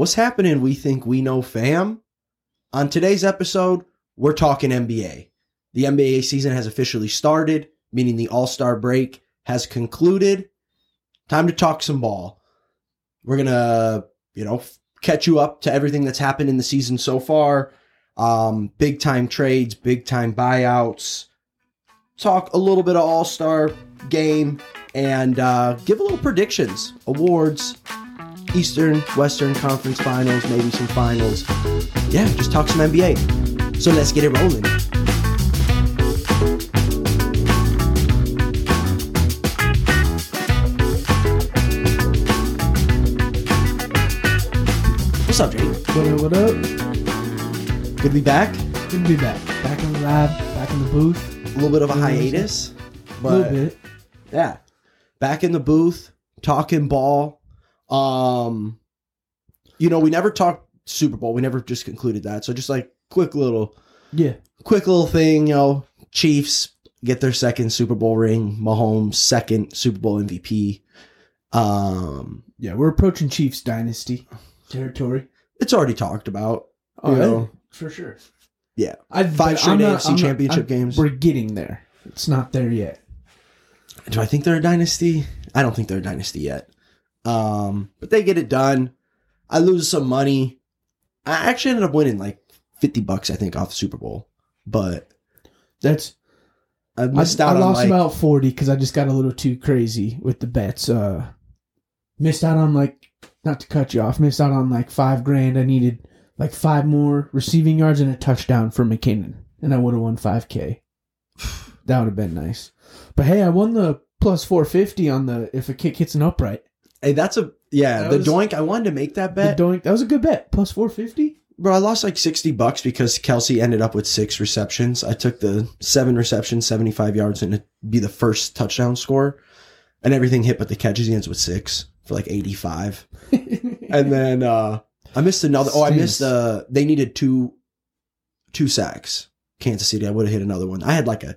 What's happening, We Think We Know fam? On today's episode, we're talking NBA. The NBA season has officially started, meaning the All Star break has concluded. Time to talk some ball. We're going to, you know, catch you up to everything that's happened in the season so far. Um, big time trades, big time buyouts. Talk a little bit of All Star game and uh, give a little predictions, awards, Eastern, Western Conference finals, maybe some finals. Yeah, just talk some NBA. So let's get it rolling. What's up, Jake? What up, what up? Good to be back. Good to be back. Back in the lab, back in the booth. A little bit of a hiatus, A little bit. yeah, back in the booth talking ball. Um, you know, we never talked Super Bowl. We never just concluded that. So just like quick little, Yeah. quick little thing. You know, Chiefs get their second Super Bowl ring. Mahomes second Super Bowl MVP. Um, Yeah, we're approaching Chiefs dynasty territory. it's already talked about. Oh, You know. for sure. Yeah. I've, Five straight I'm not- AFC I'm not- championship I'm- games. We're getting there. It's not there yet. Do I think they're a dynasty? I don't think they're a dynasty yet. Um, but they get it done. I lose some money. I actually ended up winning like 50 bucks, I think, off the Super Bowl. But That's I I, missed I out on lost like about forty because I just got a little too crazy with the bets. Uh, missed out on like not to cut you off. Missed out on like five grand. I needed like five more receiving yards and a touchdown for McKinnon, and I would have won five k. That would have been nice. But hey, I won the plus four fifty on the if a kick hits an upright. Hey, that's a yeah, That the was- doink. I wanted to make that bet. The doink, that was a good bet. Plus four fifty. Bro, I lost like 60 bucks because Kelce ended up with six receptions. I took the seven receptions, 75 yards, and it'd be the first touchdown score. And everything hit but the catches. He ends with six for like 85. and then uh I missed another. Oh, I missed. Uh, they needed two, two sacks. Kansas City. I would have hit another one. I had like a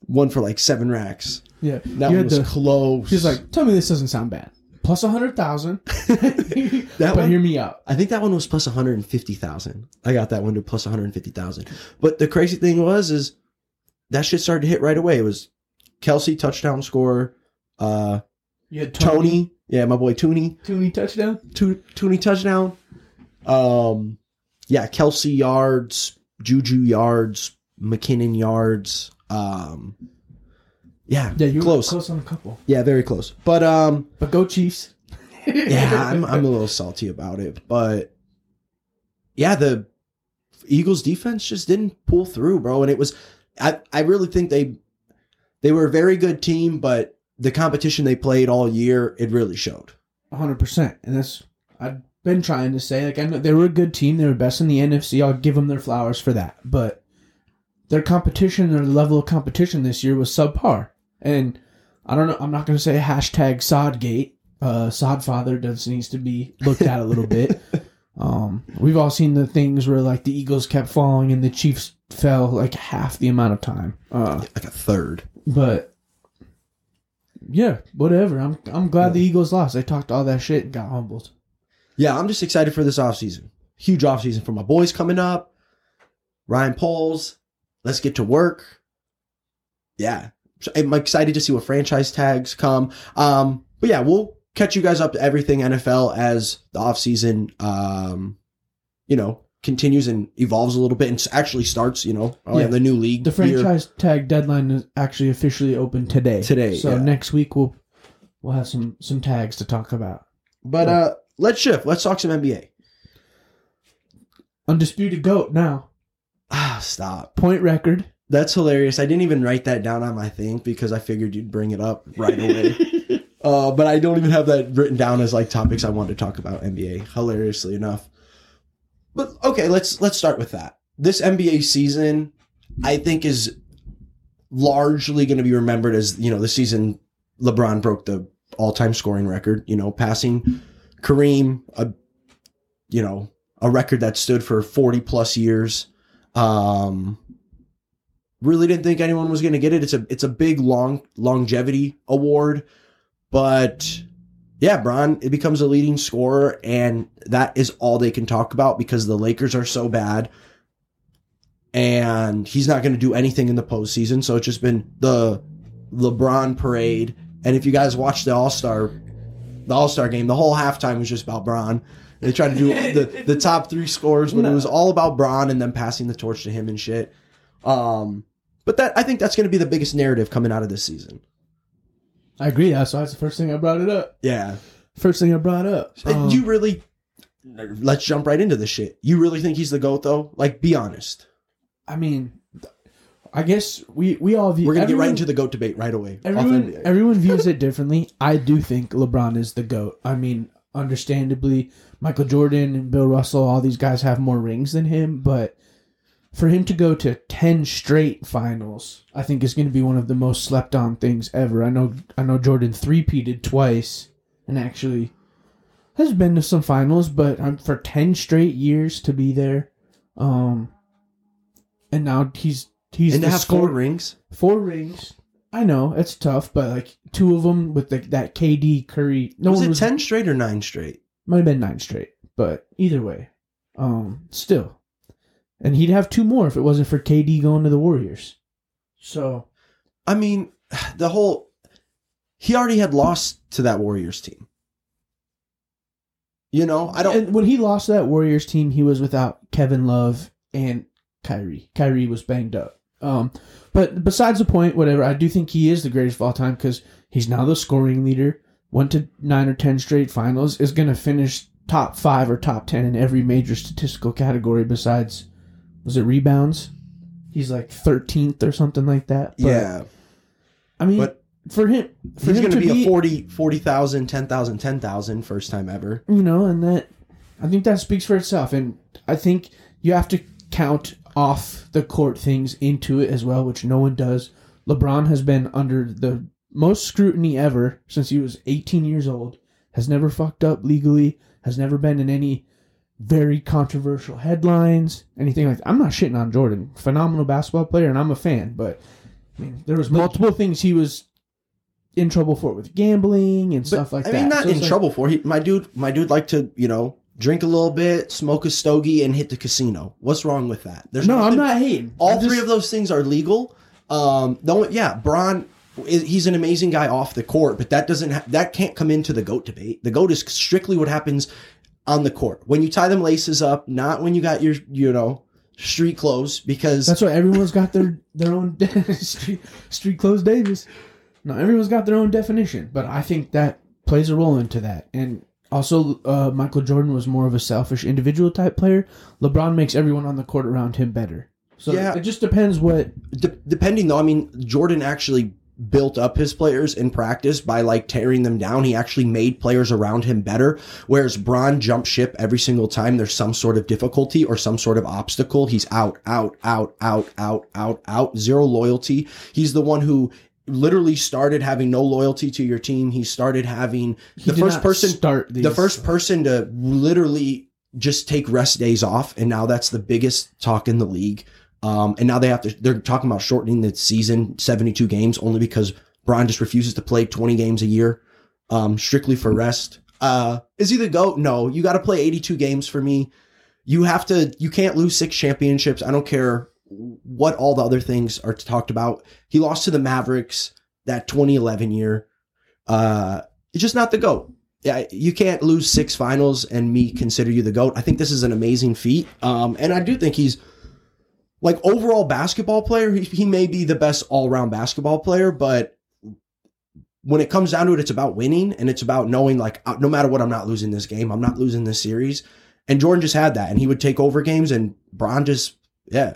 one for like seven racks. yeah, That You one had was the- close. She's like, tell me this doesn't sound bad. Plus a hundred thousand. that but one. hear me out. I think that one was plus one hundred and fifty thousand. I got that one to plus one hundred and fifty thousand. But the crazy thing was, is that shit started to hit right away. It was Kelce touchdown score. Uh, had Toney, yeah, my boy Tooney, Tooney touchdown. To- Tooney touchdown. Um, yeah, Kelce yards, Juju yards, McKinnon yards. Um, yeah, Yeah, you close. close on a couple. Yeah, very close. But um, But go Chiefs. yeah, I'm I'm a little salty about it, but yeah, the Eagles defense just didn't pull through, bro. And it was, I I really think they they were a very good team, but the competition they played all year, it really showed. hundred percent. And that's I've been trying to say. Like I know they were a good team. They were best in the NFC. I'll give them their flowers for that. But their competition, their level of competition this year was subpar. And I don't know. I'm not going to say hashtag Sodgate. Uh, Sodfather does needs to be looked at a little bit. Um, we've all seen the things where like the Eagles kept falling and the Chiefs fell like half the amount of time. Uh, Like a third. but yeah, whatever. I'm I'm glad the Eagles lost. They talked all that shit and got humbled. Yeah, I'm just excited for this offseason. Huge offseason for my boys coming up. Ryan Poles, let's get to work. Yeah. I'm excited to see what franchise tags come. Um, but yeah, we'll catch you guys up to everything NFL as the offseason um, you know, continues and evolves a little bit and actually starts, you know, Yeah. the new league. The year. franchise tag deadline is actually officially open today. Today, So yeah. next week we'll we'll have some some tags to talk about. But uh let's shift. Let's talk some NBA. Undisputed goat now. Ah, stop. Point record. That's hilarious. I didn't even write that down on my thing because I figured you'd bring it up right away. uh, but I don't even have that written down as like topics I want to talk about NBA. Hilariously enough. But okay, let's let's start with that. This NBA season, I think, is largely going to be remembered as you know the season LeBron broke the all-time scoring record. You know, passing Kareem, a you know a record that stood for forty plus years. Um, really didn't think anyone was going to get it. It's a it's a big long longevity award, but yeah, Bron it becomes a leading scorer, and that is all they can talk about because the Lakers are so bad, and he's not going to do anything in the postseason. So it's just been the LeBron parade. And if you guys watch the All Star, the All Star game, the whole halftime was just about Bron. They tried to do the, the top three scores, but it was all about Bron and then passing the torch to him and shit. Um, but that I think that's going to be the biggest narrative coming out of this season. I agree. That's why it's the first thing I brought it up. Yeah. First thing I brought up. Um, you really let's jump right into this shit. You really think he's the goat though? Like, be honest. I mean, I guess we we all view. We're gonna get right into the goat debate right away. Everyone, everyone views it differently. I do think LeBron is the GOAT. I mean, understandably, Michael Jordan and Bill Russell, all these guys have more rings than him, but for him to go to 10 straight finals, I think is going to be one of the most slept on things ever. I know I know Jordan three-peated twice and actually has been to some finals, but um, for 10 straight years to be there um and now he's he's and to the have score- four rings. Four rings. I know it's tough, but like two of them with the, that KD Curry. No was it was ten straight or nine straight? might have been nine straight, but either way, um, still, and he'd have two more if it wasn't for KD going to the Warriors. So I mean, the whole he already had lost to that Warriors team. You know, I don't. And when he lost that Warriors team, he was without Kevin Love and Kyrie. Kyrie was banged up. Um, but besides the point, whatever. I do think he is the greatest of all time because he's now the scoring leader. Went to nine or ten straight finals. Is going to finish top five or top ten in every major statistical category besides was it rebounds? He's like thirteenth or something like that. But, yeah, I mean, but for him, for he's going to to be, a 40 40,000, 10,000, 10,000 first time ever. you know, and that I think that speaks for itself. And I think you have to count off the court things into it as well, which no one does. LeBron has been under the most scrutiny ever since he was 18 years old. Has never fucked up legally. Has never been in any very controversial headlines, anything like that. I'm not shitting on Jordan. Phenomenal basketball player, and I'm a fan. But I mean, there was multiple things he was in trouble for with gambling and stuff like I that. I mean, not So in like- trouble for he, my dude. My dude like to you know drink a little bit, smoke a stogie, and hit the casino. What's wrong with that? There's No, I'm not hating. All three of those things are legal. Um, only, yeah, Bron, he's an amazing guy off the court, but that doesn't ha- that can't come into the goat debate. The goat is strictly what happens on the court when you tie them laces up, not when you got your you know street clothes. Because That's why everyone's got their their own street street clothes Davis. No, everyone's got their own definition, but I think that plays a role into that. And also, uh, Michael Jordan was more of a selfish individual type player. LeBron makes everyone on the court around him better. So Yeah. it just depends what. de- depending though, I mean, Jordan actually built up his players in practice by like tearing them down. He actually made players around him better. Whereas Bron jumped ship every single time there's some sort of difficulty or some sort of obstacle. He's out, out, out, out, out, out, out, zero loyalty. He's the one who literally started having no loyalty to your team. He started having he the first person start these. the first person to literally just take rest days off, and now that's the biggest talk in the league. Um, and now they have to, they're talking about shortening the season 72 games only because Brian just refuses to play 20 games a year, um, strictly for rest. Uh, is he the GOAT? No, you got to play 82 games for me. You have to, you can't lose six championships. I don't care what all the other things are talked about. He lost to the Mavericks that 2011 year. Uh, it's just not the GOAT yeah, you can't lose six finals and me consider you the GOAT. I think this is an amazing feat. Um, and I do think he's like overall basketball player. He, he may be the best all around basketball player, but when it comes down to it, it's about winning and it's about knowing like, uh, no matter what, I'm not losing this game. I'm not losing this series. And Jordan just had that and he would take over games and Bron just, yeah,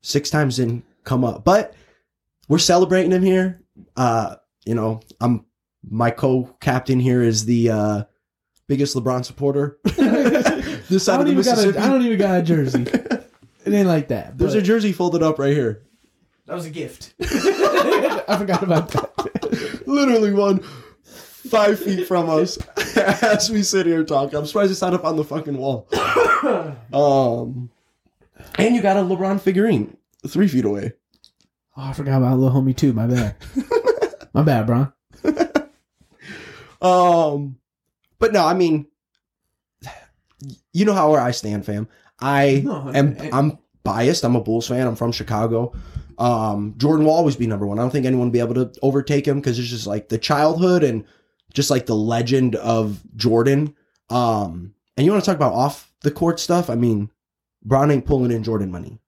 six times didn't come up, but we're celebrating him here. Uh, you know, I'm my co-captain here is the uh, biggest LeBron supporter. this I side of don't the even got a, I don't even got a jersey. It ain't like that. There's but a jersey folded up right here. that was a gift. I forgot about that. Literally one five feet from us as we sit here talking. I'm surprised it's not up on the fucking wall. um, and you got a LeBron figurine three feet away. Oh, I forgot about little homie too. My bad. My bad, bro. Um, but no, I mean, you know how where I stand, fam. I No, am. I- I'm biased. I'm a Bulls fan. I'm from Chicago. Um, Jordan will always be number one. I don't think anyone will be able to overtake him because it's just like the childhood and just like the legend of Jordan. Um, and you want to talk about off the court stuff? I mean, Brown ain't pulling in Jordan money.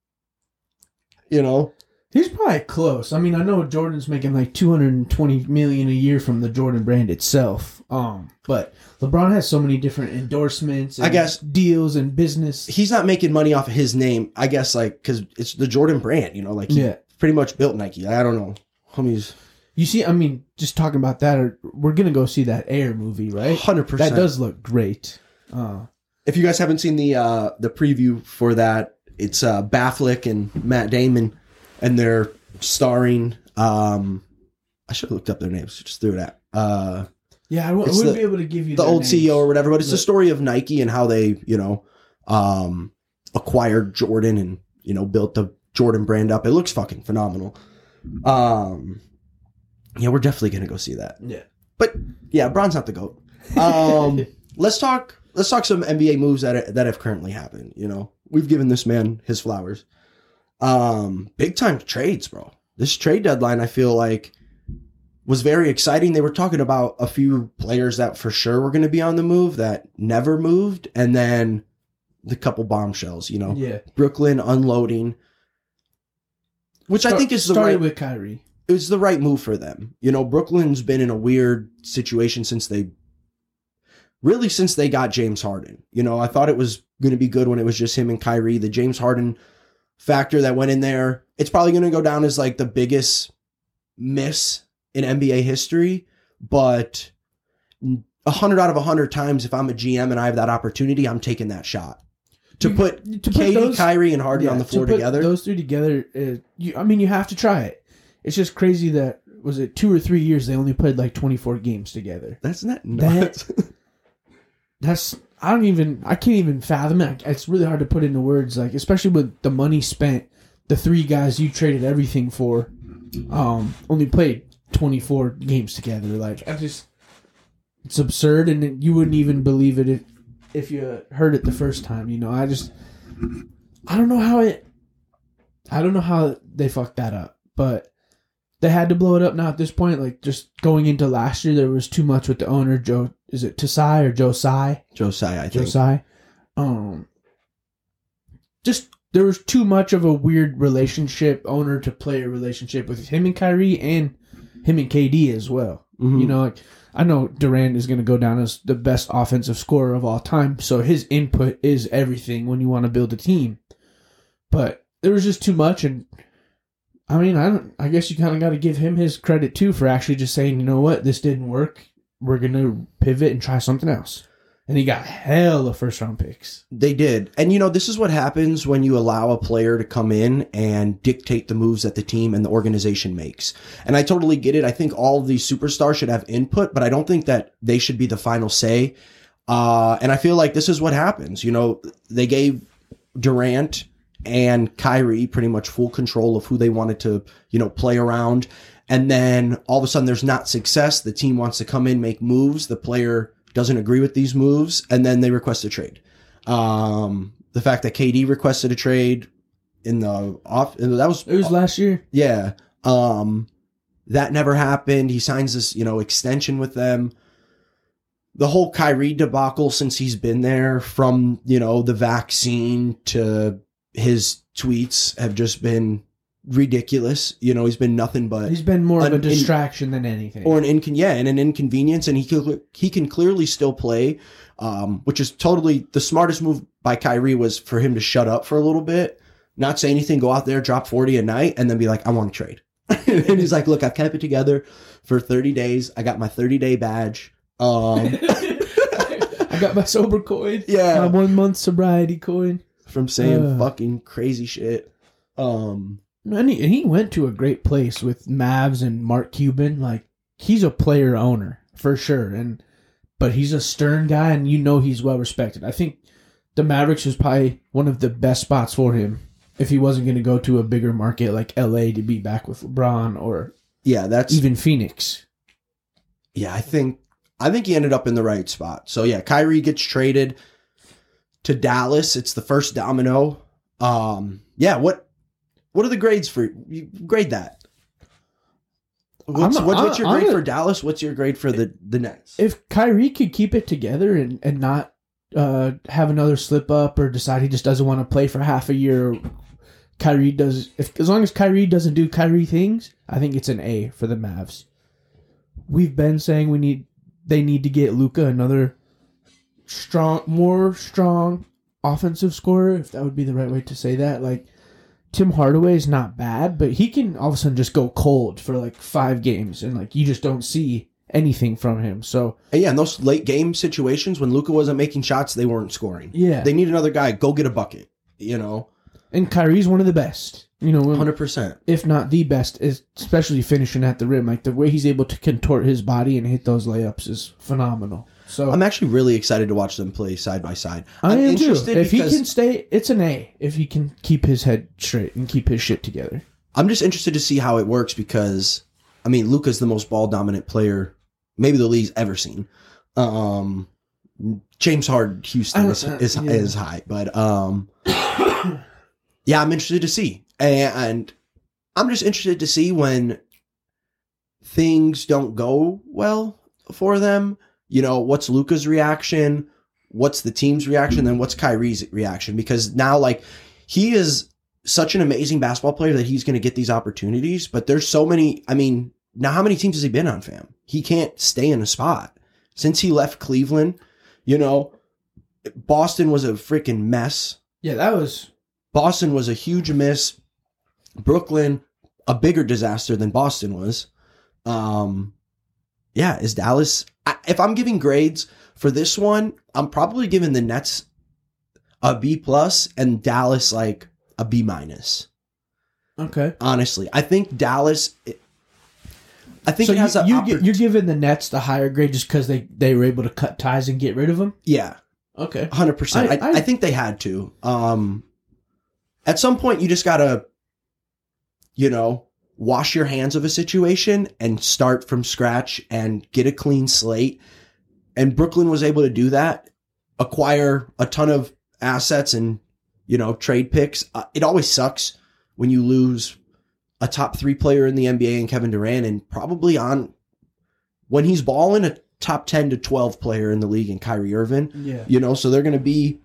You know, He's probably close. I mean, I know Jordan's making like 220 million a year from the Jordan brand itself. Um, but LeBron has so many different endorsements, I guess- deals and business. he's not making money off of his name. I guess like because it's the Jordan brand. You know, like he Yeah. pretty much built Nike. I don't know, homies. You see, I mean, just talking about that, we're gonna go see that Air movie, right? Hundred percent. That does look great. Uh, if you guys haven't seen the uh the preview for that, it's uh Bafflick and Matt Damon, and they're starring. Um, I should have looked up their names. Just threw it at uh yeah, I, w- I wouldn't the- be able to give you the old names. CEO or whatever, but it's the story of Nike and how they you know um acquired Jordan and you know built the Jordan brand up. It looks fucking phenomenal. Um, yeah, we're definitely gonna go see that. Yeah. But yeah, Bron's not the goat. Um, let's talk. Let's talk some NBA moves that that have currently happened. You know, we've given this man his flowers. Um, big time trades, bro. This trade deadline, I feel like, was very exciting. They were talking about a few players that for sure were going to be on the move that never moved, and then the couple bombshells. You know, Yeah, Brooklyn unloading, which I think is the right with Kyrie. it was the right move for them. You know, Brooklyn's been in a weird situation since they really since they got James Harden. You know, I thought it was going to be good when it was just him and Kyrie. The James Harden factor that went in there, it's probably going to go down as like the biggest miss in NBA history, but a hundred out of a hundred times, if I'm a GM and I have that opportunity, I'm taking that shot to You- put to put Katie, those- Kyrie, and Harden Yeah, on the to floor put together. Those three together, uh, you, I mean, you have to try it. It's just crazy that was it two or three years they only played like twenty four games together. That's not nuts. That's I don't even I can't even fathom it. It's really hard to put into words, like especially with the money spent. The three guys you traded everything for, um, only played twenty four games together. Like I just, it's absurd, and you wouldn't even believe it if if you heard it the first time. You know, I just, I don't know how it, I don't know how they fucked that up, but they had to blow it up now at this point. Like just going into last year, there was too much with the owner, Joe. Is it Tosai or Josai? Josiah, I think. Josai. Um, just there was too much of a weird relationship, owner to player relationship with him and Kyrie and him and KD as well. Mhm. You know, like I know Durant is going to go down as the best offensive scorer of all time, so his input is everything when you want to build a team. But there was just too much, and I mean, I don't. I guess you kind of got to give him his credit too for actually just saying, you know what, this didn't work. We're gonna pivot and try something else. And he got hell of first round picks. They did. And you know, this is what happens when you allow a player to come in and dictate the moves that the team and the organization makes. And I totally get it. I think all of these superstars should have input, but I don't think that they should be the final say. Uh, and I feel like this is what happens. You know, they gave Durant and Kyrie pretty much full control of who they wanted to, you know, play around. And then all of a sudden there's not success. The team wants to come in, make moves. The player doesn't agree with these moves, and then they request a trade. Um, the fact that KD requested a trade in the off that was It was last year. yeah. Um, that never happened. He signs this, you know, extension with them. The whole Kyrie debacle since he's been there, from you know the vaccine to his tweets, have just been ridiculous. You know, he's been nothing but He's been more of a An- in- distraction than anything. or an incon yeah, and an inconvenience, and he can he can clearly still play, um, which is totally the smartest move by Kyrie was for him to shut up for a little bit, not say anything, go out there, drop forty a night, and then be like, I want to trade. and he's like, Look, I've kept it together for thirty days. I got my thirty day badge. Um, I got my sober coin. Yeah. My one month sobriety coin. From saying Uh. fucking crazy shit. Um, And he, and he went to a great place with Mavs and Mark Cuban. Like he's a player owner for sure, and but he's a stern guy, and you know he's well respected. I think the Mavericks was probably one of the best spots for him if he wasn't going to go to a bigger market like L.A. to be back with LeBron or yeah, that's even Phoenix. yeah. I think I think he ended up in the right spot. So yeah, Kyrie gets traded to Dallas. It's the first domino. Um, yeah, what what are the grades for you grade that? What's, I'm- what's, what's your grade gonna- for Dallas? What's your grade for the the Nets? If Kyrie could keep it together and, and not uh, have another slip up or decide he just doesn't want to play for half a year, Kyrie does. If as long as Kyrie doesn't do Kyrie things, I think it's an A for the Mavs. We've been saying we need they need to get Luka another strong, more strong offensive scorer, if that would be the right way to say that. Like Tim Hardaway is not bad, but he can all of a sudden just go cold for like five games, and like you just don't see anything from him. So And yeah, in those late game situations when Luka wasn't making shots, they weren't scoring. yeah, They need another guy. Go get a bucket. You know, and Kyrie's one of the best. You know, hundred percent. if not the best, especially finishing at the rim. Like the way he's able to contort his body and hit those layups is phenomenal. So I'm actually really excited to watch them play side by side. I I'm am too. interested If he can stay, it's an A. If he can keep his head straight and keep his shit together. I'm just interested to see how it works because I mean Luka's the most ball dominant player maybe the league's ever seen. Um James Hard Houston is is, yeah. is high, but um yeah, I'm interested to see. And I'm just interested to see when things don't go well for them. You know, what's Luka's reaction? What's the team's reaction? Then what's Kyrie's reaction? Because now, like, he is such an amazing basketball player that he's going to get these opportunities. But there's so many. I mean, now how many teams has he been on, fam? He can't stay in a spot since he left Cleveland. You know, Boston was a freaking mess. Yeah, that was Boston was a huge miss. Brooklyn, a bigger disaster than Boston was. Um, yeah, is Dallas? I, if I'm giving grades for this one, I'm probably giving the Nets a B plus and Dallas like a B minus. okay. Honestly, I think Dallas. I think so it has you, a you oppor- you're giving the Nets the higher grade just because they they were able to cut ties and get rid of them. yeah. Okay. hundred percent. I- I, I- I think they had to. Um, at some point, you just gotta, you know, wash your hands of a situation and start from scratch and get a clean slate. And Brooklyn was able to do that, acquire a ton of assets and you know trade picks. Uh, it always sucks when you lose a top three player in the NBA and Kevin Durant, and probably on when he's balling a top ten to twelve player in the league and Kyrie Irving Yeah. you know so they're going to be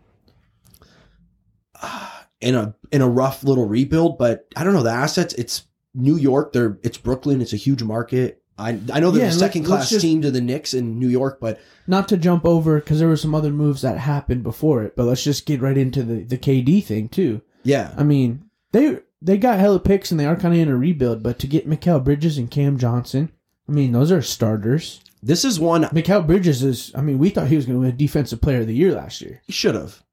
uh, in a in a rough little rebuild but i don't know the assets it's new york they're it's brooklyn it's a huge market i i know they're Yeah, the second class just- team to the Knicks in new york but Not to jump over because there were some other moves that happened before it, but let's just get right into the the KD thing too. yeah I mean, they they got hella picks and they are kind of in a rebuild, but to get Mikal Bridges and Cam Johnson, I mean, those are starters. this is one Mikal Bridges is, I mean, we thought he was going to win a Defensive Player of the Year last year. he should have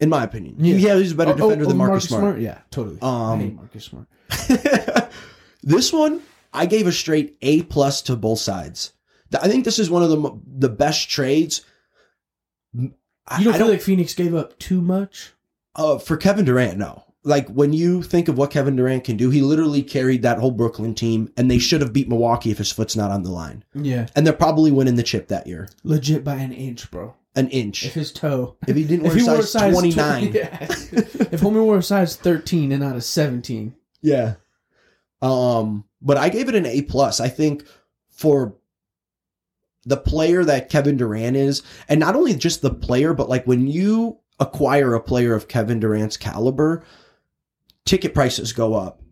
in my opinion Yeah. yeah, he's a better Oh, oh, defender oh, than marcus, smart, Yeah, totally. Um, I hate Marcus Smart. this one i gave a straight a plus to both sides i think this is one of the the best trades I- You don't I feel like Phoenix gave up too much? Uh, for Kevin Durant, no. Like when you think of what Kevin Durant can do, he literally carried that whole Brooklyn team, and they should have beat Milwaukee if his foot's not on the line. Yeah, And they're probably winning the chip that year, legit by an inch, bro. An inch. If his toe, If he didn't wear he size, wore twenty 20 nine, yeah. if Homer wore a size thirteen and not a seventeen, yeah. Um, but I gave it an A plus. I think for the player that Kevin Durant is, and not only just the player, but like when you acquire a player of Kevin Durant's caliber, ticket prices go up,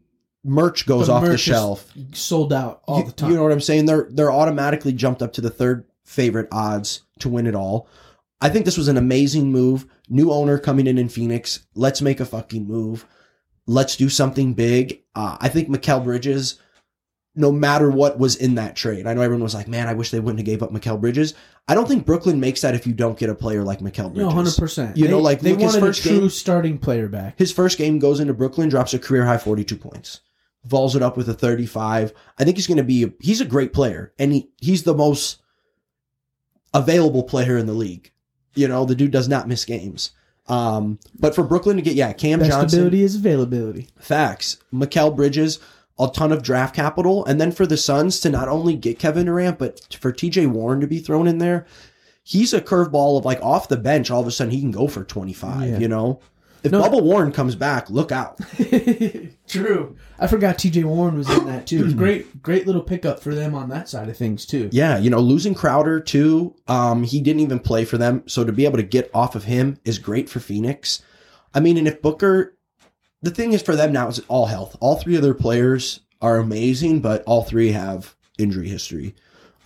merch goes The off the merch is shelf. sold out all you, the time. You know what I'm saying? They're they're automatically jumped up to the third favorite odds to win it all. I think this was an amazing move. New owner coming in in Phoenix. Let's make a fucking move. Let's do something big. Uh, I think Mikal Bridges, no matter what was in that trade, I know everyone was like, "Man, I wish they wouldn't have gave up Mikal Bridges." I don't think Brooklyn makes that if you don't get a player like Mikal Bridges. no, hundred percent. You know, like, they his wanted first a true game- starting player back. His first game goes into Brooklyn, drops a career high 42 points. Vols it up with a 35. I think he's going to be, he's a great player. And he, he's the most available player in the league. You know, the dude does not miss games. Um, but for Brooklyn to get, yeah, Cam Best Johnson, ability is availability. facts. Mikal Bridges, a ton of draft capital, and then for the Suns to not only get Kevin Durant, but for TJ Warren to be thrown in there, he's a curveball of like off the bench. All of a sudden, he can go for twenty five. Yeah. You know, if No. Bubble Warren comes back, look out. True. I forgot T.J. Warren was in that too. Great, great little pickup for them on that side of things too. Yeah, you know, losing Crowder too. Um, he didn't even play for them, so to be able to get off of him is great for Phoenix. I mean, and if Booker, the thing is for them now is all health. All three of their players are amazing, but all three have injury history.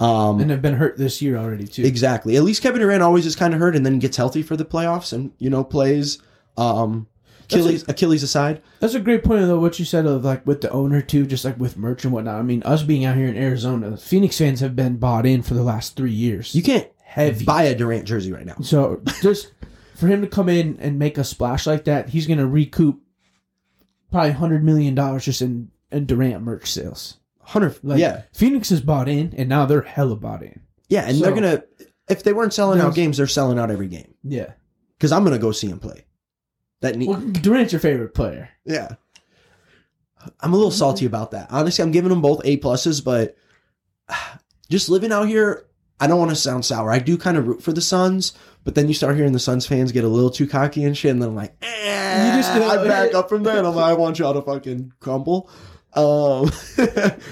Um, And have been hurt this year already too. exactly. At least Kevin Durant always is kind of hurt and then gets healthy for the playoffs and you know plays. Um, Achilles, Achilles aside, That's a great point though. What you said of like with the owner too, just like with merch and whatnot. I mean, us being out here in Arizona, Phoenix fans have been bought in for the last three years. you can't heavy. buy a Durant jersey right now. So just for him to come in and make a splash like that, he's gonna recoup probably hundred million dollars just in, in Durant merch sales. Hundred, Like, yeah, Phoenix is bought in, and now they're hella bought in. yeah, and So- they're gonna. If they weren't selling out games, they're selling out every game. Yeah. because I'm gonna go see him play. That neat. Well, Durant's your favorite player. yeah. I'm a little salty about that. Honestly, I'm giving them both A pluses, but just living out here, I don't want to sound sour. I do kind of root for the Suns, but then you start hearing the Suns fans get a little too cocky and shit, and then I'm like, eh, You just- I back up from that. I'm like, I want y'all to fucking crumble. Um,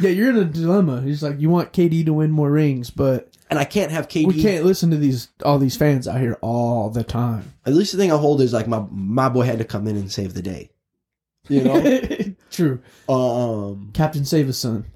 Yeah, you're in a dilemma. He's like, you want KD to win more rings, but and I can't have KD. we can't listen to these all these fans out here all the time. At least the thing I hold is like my my boy had to come in and save the day. You know. True. um. Captain Save a Son.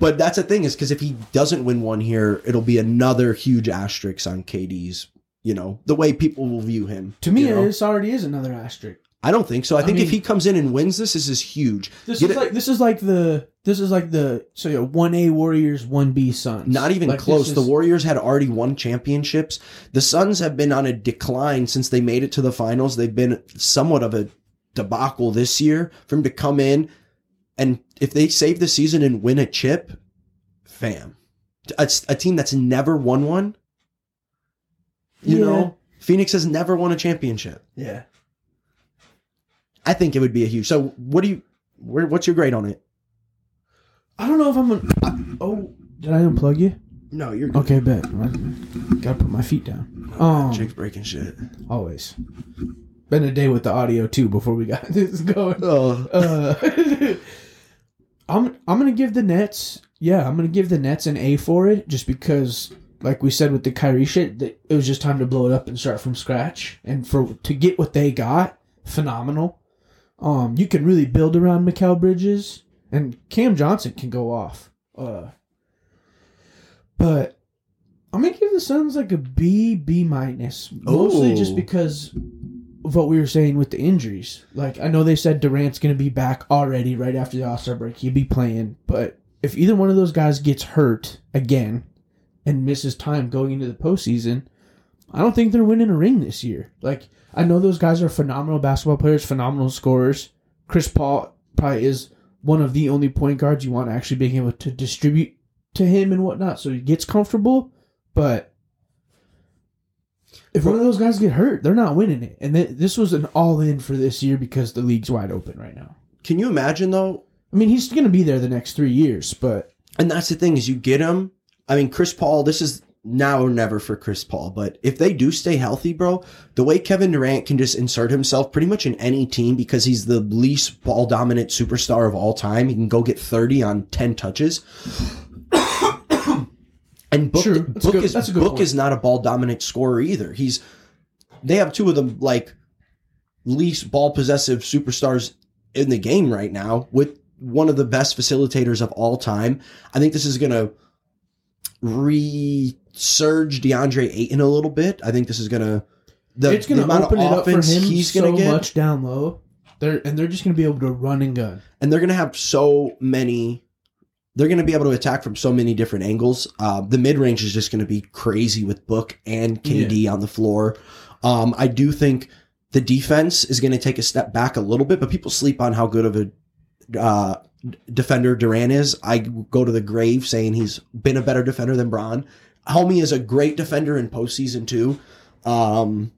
but that's the thing is because if he doesn't win one here, it'll be another huge asterisk on KD's. You know the way people will view him. To me, you know? this already is another asterisk. I don't think so. I I think if he comes in and wins this, this is huge. This Get is it- like this is like the this is like the so yeah, one A Warriors, one B Suns. Not even Like, close. this The Warriors had already won championships. The Suns have been on a decline since they made it to the finals. They've been somewhat of a debacle this year. For him to come in and if they save the season and win a chip, fam, a, a team that's never won one. You Yeah. know, Phoenix has never won a championship. Yeah. I think it would be a huge. So, what do you? Where, what's your grade on it? I don't know if I'm gonna. Oh, did I unplug you? No, you're good. Okay, bet. I gotta put my feet down. Um, Jake's breaking shit. always. Been a day with the audio too before we got this going. Oh, Uh, I'm I'm gonna give the Nets. Yeah, I'm gonna give the Nets an A for it, just because, like we said with the Kyrie shit, that it was just time to blow it up and start from scratch. And for to get what they got, phenomenal. Um, you can really build around Mikal Bridges, and Cam Johnson can go off. Uh, but I'm gonna give the Suns like a B, B minus, mostly Ooh. just because of what we were saying with the injuries. Like I know they said Durant's gonna be back already right after the All Star break. He'd be playing, but if either one of those guys gets hurt again and misses time going into the postseason, I don't think they're winning a ring this year. Like I know those guys are phenomenal basketball players, phenomenal scorers. Chris Paul probably is one of the only point guards you want actually being able to distribute to him and whatnot, so he gets comfortable. But if one of those guys get hurt, they're not winning it. And th- this was an all in for this year because the league's wide open right now. can you imagine though? I mean, he's going to be there the next three years, but And that's the thing is you get him. I mean, Chris Paul. This is now or never for Chris Paul. But if they do stay healthy, bro, the way Kevin Durant can just insert himself pretty much in any team because he's the least ball dominant superstar of all time. He can go get thirty on ten touches. and Book, a Book good- is that's a good Book point. is not a ball dominant scorer either. He's they have two of the like least ball possessive superstars in the game right now with one of the best facilitators of all time. I think this is going to resurge DeAndre Ayton a little bit. I think this is going to the, it's gonna amount open of it up for him offense he's so going to get, much down low. They're, and they're just going to be able to run and gun. and they're going to have so many. They're going to be able to attack from so many different angles. Uh, the mid range is just going to be crazy with Book and KD on the floor. Um, I do think the defense is going to take a step back a little bit, but people sleep on how good of a uh, defender Duran is. I go to the grave saying he's been a better defender than Bron. Homie is a great defender in postseason too. Um,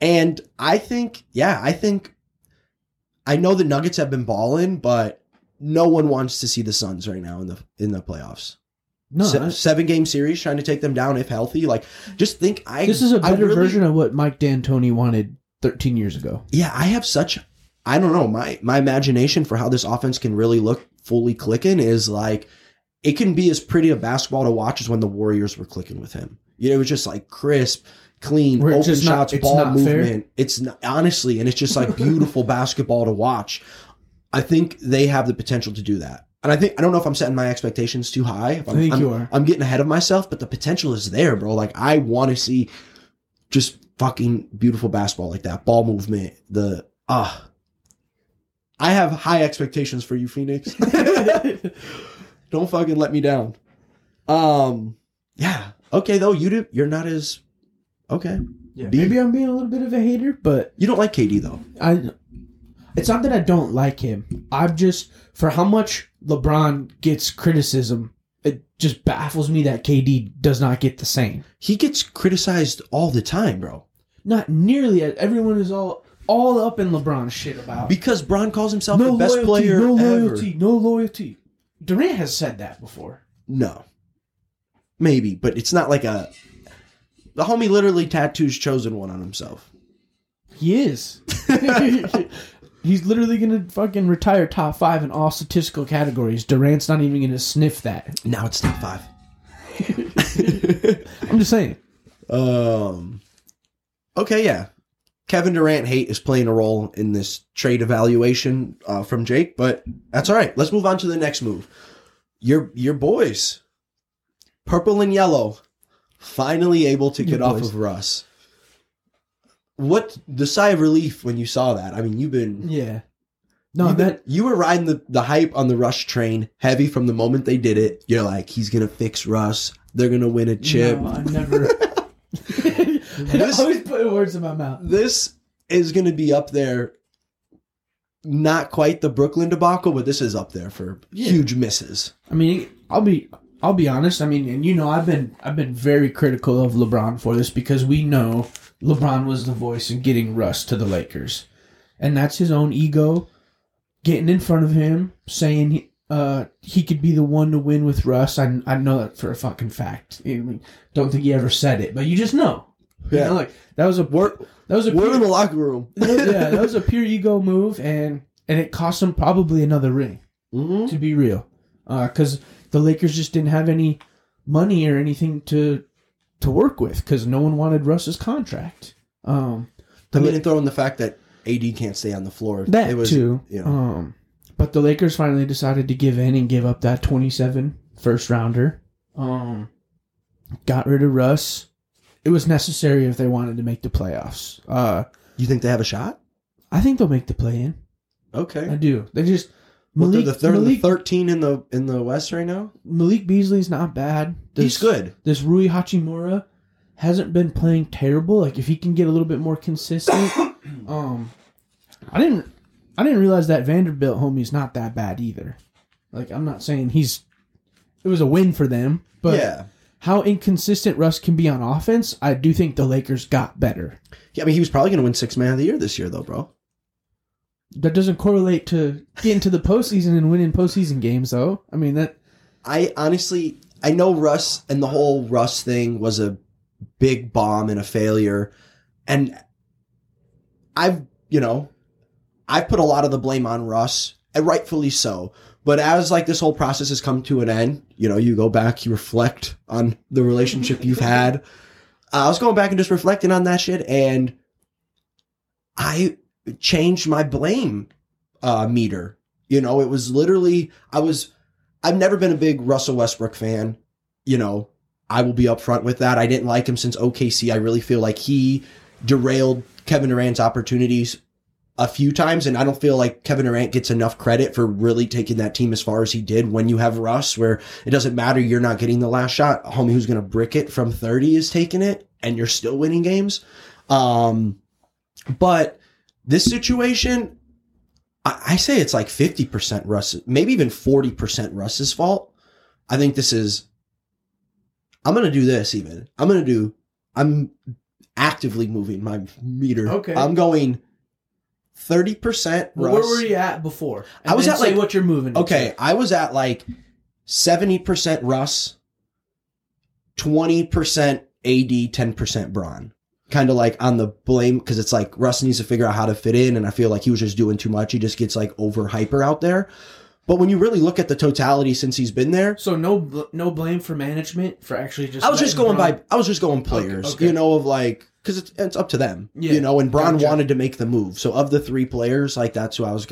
and I think, yeah, I think I know the Nuggets have been balling, but no one wants to see the Suns right now in the in the playoffs. No, Se- seven game series trying to take them down if healthy. Like, just think I this is a better really- version of what Mike D'Antoni wanted 13 years ago. Yeah, I have such I don't know, my my imagination for how this offense can really look fully clicking is like it can be as pretty a basketball to watch as when the Warriors were clicking with him. You know, it was just like crisp, clean, open just not- shots, ball not fair? movement. It's not, honestly, and it's just like beautiful basketball to watch. I think they have the potential to do that. And I think I don't know if I'm setting my expectations too high. I'm, I think I'm- you are. I'm getting ahead of myself, but the potential is there, bro. Like I want to see just fucking beautiful basketball like that. Ball movement, the ah. I have high expectations for you, Phoenix. Don't fucking let me down. Um, yeah. Okay, though you do. You're not as okay. Yeah, B. maybe I'm being a little bit of a hater, but You don't like KD though. I. It's not that I don't like him. I'm just for how much LeBron gets criticism. It just baffles me that KD does not get the same. He gets criticized all the time, bro. Not nearly. as Everyone is all all up in LeBron shit about Because Bron calls himself no the best loyalty, player no ever. loyalty, no loyalty. Durant has said that before. No. Maybe, but it's not like a. The homie literally tattoos chosen one on himself. He is. He's literally gonna fucking retire top five in all statistical categories. Durant's not even gonna sniff that. Now it's top five. I'm just saying. Um. Okay, yeah. Kevin Durant hate is playing a role in this trade evaluation uh, from Jake, but that's all right. Let's move on to the next move. Your your boys, purple and yellow, finally able to Your get off boys. of Russ. What the sigh of relief when you saw that? I mean, you've been Yeah. No, been- that you were riding the, the hype on the Russ train heavy from the moment they did it. You're like, he's gonna fix Russ. They're gonna win a chip. No, I never. I always put words in my mouth. This is gonna be up there. Not quite the Brooklyn debacle, but this is up there for Yeah. huge misses. I mean, I'll be I'll be honest. I mean, and you know, I've been I've been very critical of LeBron for this because we know LeBron was the voice in getting Russ to the Lakers, and that's his own ego getting in front of him, saying he, uh, he could be the one to win with Russ. I I know that for a fucking fact. I mean, don't think he ever said it, but you just know. You Yeah. know, like that was a We're that was a we're pure- in the locker room. yeah, that was a pure ego move, and and it cost him probably another ring Mhm. to be real, because the Lakers just didn't have any money or anything to to work with because no one wanted Russ's contract. Um, I mean, and throw in the fact that AD can't stay on the floor. that it was, too. You know, Um, but the Lakers finally decided to give in and give up that 27 first rounder. Um, got rid of Russ. It was necessary if they wanted to make the playoffs. Uh, you think they have a shot? I think they'll make the play in. Okay. I do. They just Well, they're Malik, the third, Malik, thirteen in the in the West right now. Malik Beasley's not bad. He's This- good. This Rui Hachimura hasn't been playing terrible. Like if he can get a little bit more consistent, um, I didn't, I didn't realize that Vanderbilt homie's not that bad either. Like I'm not saying he's, it was a win for them, but yeah. How inconsistent Russ can be on offense, I do think the Lakers got better. Yeah, I mean, he was probably going to win six man of the year this year, though, bro. That doesn't correlate to getting to the postseason and winning postseason games, though. I mean that I honestly, I know Russ and the whole Russ thing was a big bomb and a failure, and I've, you know, I've put a lot of the blame on Russ, and rightfully so. But as like this whole process has come to an end, you know, you go back, you reflect on the relationship you've had. I was going back and just reflecting on that shit, and I changed my blame uh, meter. You know, it was literally I was I've never been a big Russell Westbrook fan. You know, I will be upfront with that. I didn't like him since OKC. I really feel like he derailed Kevin Durant's opportunities a few times, and I don't feel like Kevin Durant gets enough credit for really taking that team as far as he did when you have Russ, where it doesn't matter, you're not getting the last shot. A homie who's going to brick it from 30 is taking it, and you're still winning games. Um, but this situation, I, I say it's like 50% Russ, maybe even 40% Russ's fault. I think this is, I'm going to do this even. I'm going to do, I'm actively moving my meter. Okay. I'm going thirty percent where were you at before? I was at, like- what you're moving. Okay. I was at like seventy percent Russ, twenty percent AD, ten percent Bron. Kind of like on the blame because it's like Russ needs to figure out how to fit in, and I feel like he was just doing too much. He just gets like over hyper out there. But when you really look at the totality since he's been there, So no, bl- no blame for management for actually just. I was just going Bron- by I was just going players, okay. you know, of like because it's it's up to them, Yeah, you know. And Bron gotcha. wanted to make the move, so of the three players, like that's who I was.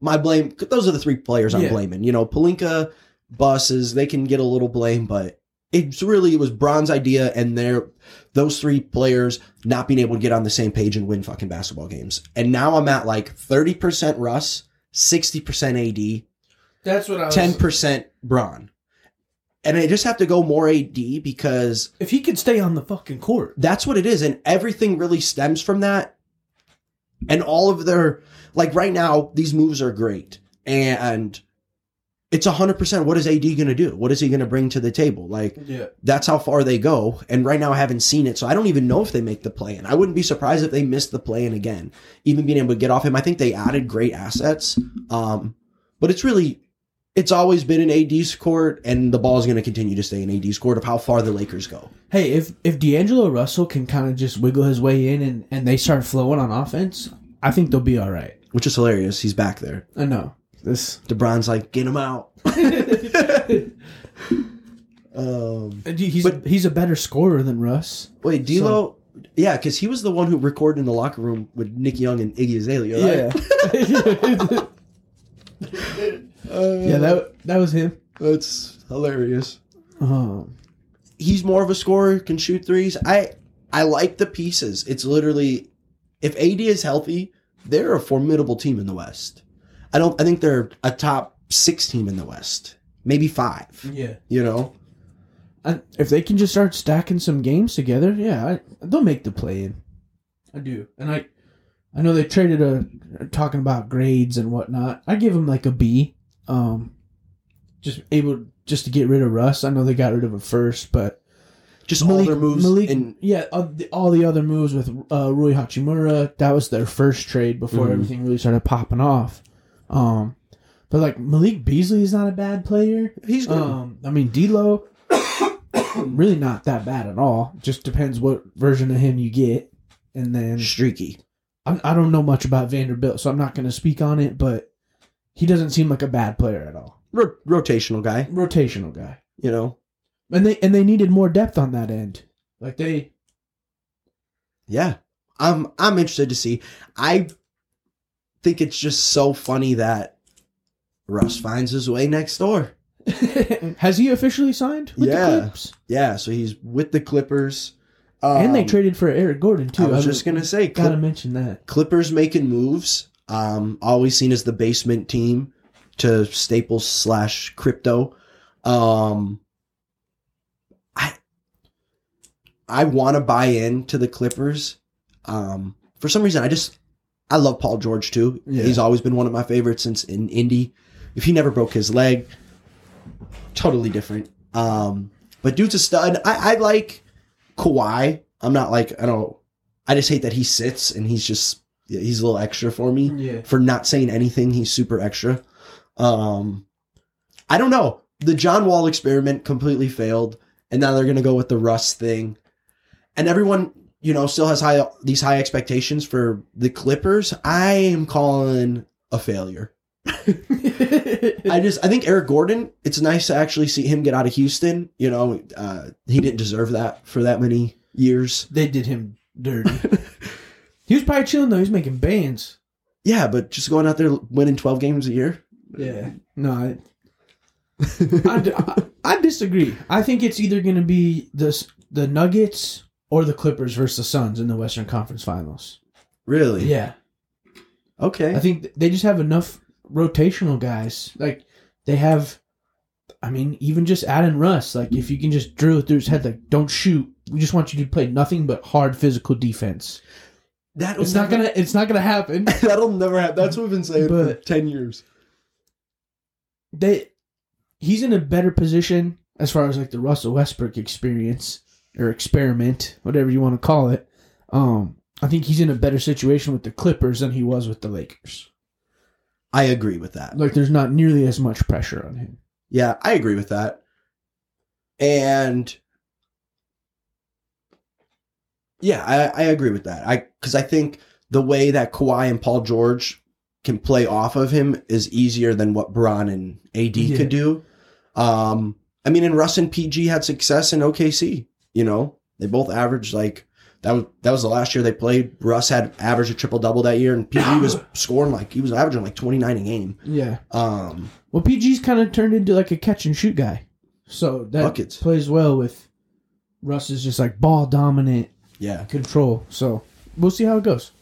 My blame. Those are the three players I'm Yeah. blaming. You know, Pelinka, buses, they can get a little blame, but it's really it was Bron's idea, and their those three players not being able to get on the same page and win fucking basketball games. And now I'm at like thirty percent Russ, sixty percent AD, That's what I ten percent Bron. And I just have to go more AD because If he could stay on the fucking court, that's what it is. And everything really stems from that. And all of their like right now these moves are great. And it's 100% what is ad going to do? What is he going to bring to the table? Like yeah, that's how far they go. And right now i haven't seen it so i don't even know if they make the play in i wouldn't be surprised if they missed the play in again even being able to get off him. I think they added great assets um but it's really it's always been an ad's court and the ball is going to continue to stay in ad's court of how far the lakers go Hey, if if D'Angelo Russell can kind of just wiggle his way in and and they start flowing on offense, I think they'll be all right. which is hilarious he's back there I know this. LeBron's like, get him out. um, He's But- he's a better scorer than Russ. wait, D'Lo, yeah, because he was the one who recorded in the locker room with Nick Young and Iggy Azalea, right? Yeah, Uh, yeah. That that was him. that's hilarious. Um, He's more of a scorer, can shoot threes. I I like the pieces. It's literally, if AD is healthy, they're a formidable team in the West. I don't. I think they're a top six team in the West, maybe five. yeah. You know, And if they can just start stacking some games together, yeah, I, they'll make the play in. I do, and I, I know they traded a talking about grades and whatnot. I give them like a B. Um, just able just to get rid of Russ. I know they got rid of a first, but just all their moves Malik, and yeah, all the, all the other moves with uh, Rui Hachimura. That was their first trade before Mhm. everything really started popping off. Um, but like Malik Beasley is not a bad player. he's good. Um, I mean, D'Lo, really not that bad at all. Just depends what version of him you get. And then streaky. I, I don't know much about Vanderbilt, so I'm not going to speak on it. But he doesn't seem like a bad player at all. Ro- rotational guy, Rotational guy, you know. and they and they needed more depth on that end. Like they, Yeah. I'm I'm interested to see. I think it's just so funny that Russ finds his way next door. has he officially signed with Yeah. the Clips? Yeah, so he's with the Clippers. and they Um, traded for Eric Gordon too. I was just gonna say gotta mention that. Clippers making moves. Um, always seen as the basement team to Staples slash crypto. Um, I I want to buy into the Clippers. Um, for some reason, I just I love Paul George too. Yeah. He's always been one of my favorites since in Indy. If he never broke his leg, totally different. Um, but dude's a stud. I, I like Kawhi. I'm not like I don't. I just hate that he sits and he's just he's a little extra for me Yeah. for not saying anything. He's super extra. Um, I don't know. The John Wall experiment completely failed, and now they're gonna go with the Russ thing, and everyone you know still has high these high expectations for the Clippers. I am calling a failure. I just I think Eric Gordon. It's nice to actually see him get out of Houston. You know, uh, he didn't deserve that for that many years. they did him dirty. he was probably chilling though. He was making bands. Yeah, but just going out there winning twelve games a year. Yeah. No, I, I, I, disagree. I think it's either going to be the the Nuggets or the Clippers versus the Suns in the Western Conference Finals. Really? Yeah, Okay. I think they just have enough rotational guys. Like they have, I mean, even just adding Russ. Like if you can just drill it through his head, like don't shoot. We just want you to play nothing but hard physical defense. That'll It's not gonna. It's not gonna happen. That'll never happen. That's what we've been saying for ten years. they he's in a better position as far as like the Russell Westbrook experience or experiment, whatever you want to call it. Um, I think he's in a better situation with the Clippers than he was with the Lakers. I agree with that. Like there's not nearly as much pressure on him. Yeah, I agree with that. And yeah, I, I agree with that. I because I think the way that Kawhi and Paul George can play off of him is easier than what Bron and AD Yeah. could do. Um, I mean, and Russ and PG had success in OKC. You know, they both averaged like that was that was the last year they played. Russ had averaged a triple double that year, and PG was scoring like he was averaging like twenty nine a game. Yeah. Um, Well, PG's kind of turned into like a catch and shoot guy, so that Buckets. plays well with Russ is just like ball dominant yeah. control. So we'll see how it goes.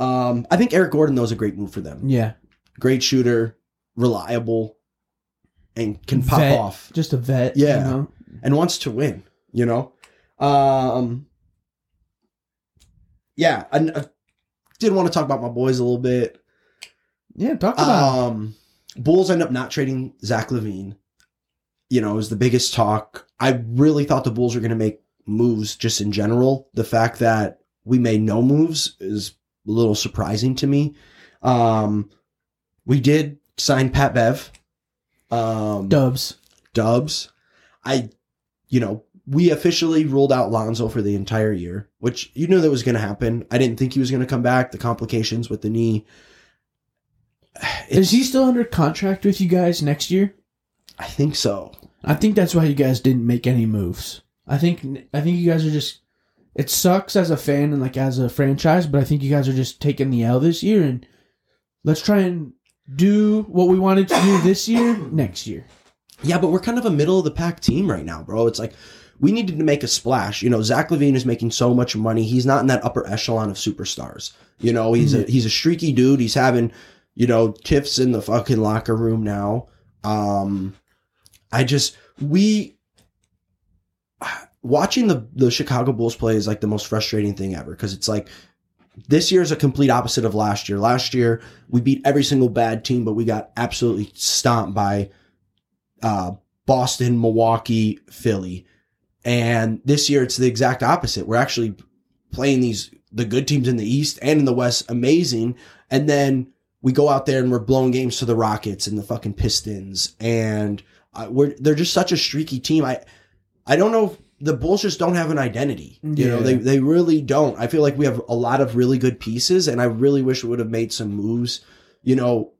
Um, I think Eric Gordon though is a great move for them. Yeah, Great shooter, reliable, and can pop Vet. off just a vet. Yeah. you know? and wants to win. You know, um, yeah. I, I did want to talk about my boys a little bit. yeah. Talk about. Um, Bulls end up not trading Zach LaVine. You know, it was the biggest talk. I really thought the Bulls were going to make moves just in general. The fact that we made no moves is a little surprising to me. Um, we did sign Pat Bev. Um, Dubs. Dubs. I, you know, we officially ruled out Lonzo for the entire year, which you knew that was going to happen. I didn't think he was going to come back. The complications with the knee. Is he still under contract with you guys next year? I think so. I think that's why you guys didn't make any moves. I think I think you guys are just. It sucks as a fan and like as a franchise, but I think you guys are just taking the L this year and let's try and do what we wanted to do this year next year. Yeah, but we're kind of a middle of the pack team right now, bro. It's like we needed to make a splash. You know, Zach LaVine is making so much money. He's not in that upper echelon of superstars. You know, he's a he's a streaky dude. He's having, you know, tiffs in the fucking locker room now. Um I just we watching the the Chicago Bulls play is like the most frustrating thing ever because it's like this year is a complete opposite of last year. Last year we beat every single bad team, but we got absolutely stomped by uh, Boston, Milwaukee, Philly. And this year it's the exact opposite. We're actually playing these the good teams in the East and in the West amazing, and then we go out there and we're blowing games to the Rockets and the fucking Pistons, and uh, we're they're just such a streaky team. I I don't know. If, the Bulls just don't have an identity. You know, they they really don't. I feel like we have a lot of really good pieces, and I really wish we would have made some moves. You know,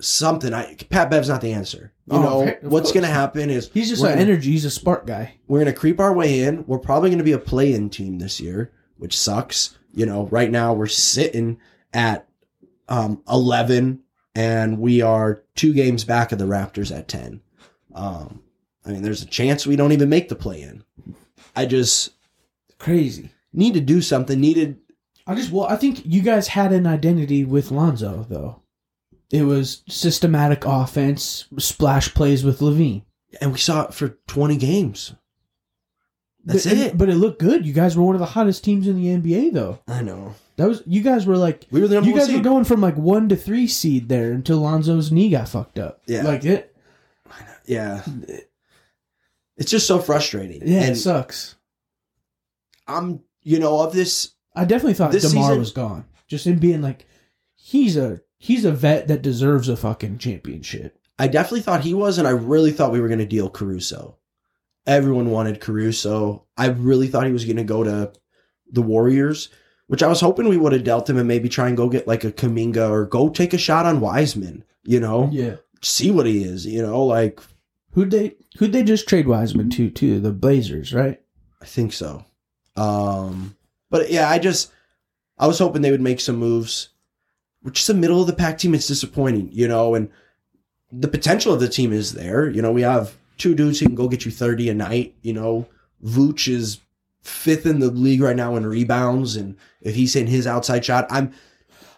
something. I Pat Bev's not the answer. You Oh, know, of what's going to happen is He's just an gonna- energy. He's a spark guy. we're going to creep our way in. We're probably going to be a play-in team this year, which sucks. You know, right now we're sitting at um, 11 and we are two games back of the Raptors at 10. Um, I mean, there's a chance we don't even make the play-in. I just Crazy. need to do something. Needed I just well, I think you guys had an identity with Lonzo though. It was systematic offense, splash plays with LaVine. and we saw it for 20 games. That's but, it. But it looked good. You guys were one of the hottest teams in the NBA though. I know. That was you guys were like We were the number you guys were going from like one to three seed there until Lonzo's knee got fucked up. Yeah. Like it yeah. It's just so frustrating. yeah, and it sucks. I'm, you know, of this I definitely thought This DeMar season- was gone. Just him being like he's a he's a vet that deserves a fucking championship. I definitely thought he was, and I really thought we were going to deal Caruso. Everyone wanted Caruso. I really thought he was going to go to the Warriors, which I was hoping we would have dealt him and maybe try and go get like a Kuminga or go take a shot on Wiseman. You know, Yeah. see what he is. You know, like Who'd they who'd they just trade Wiseman to too? The Blazers, right? I think so. Um, but yeah, I just I was hoping they would make some moves. Which is the middle of the pack team. It's disappointing, you know, and the potential of the team is there. You know, we have two dudes who can go get you thirty a night. You know, Vooch is fifth in the league right now in rebounds, and if he's hitting his outside shot, I'm.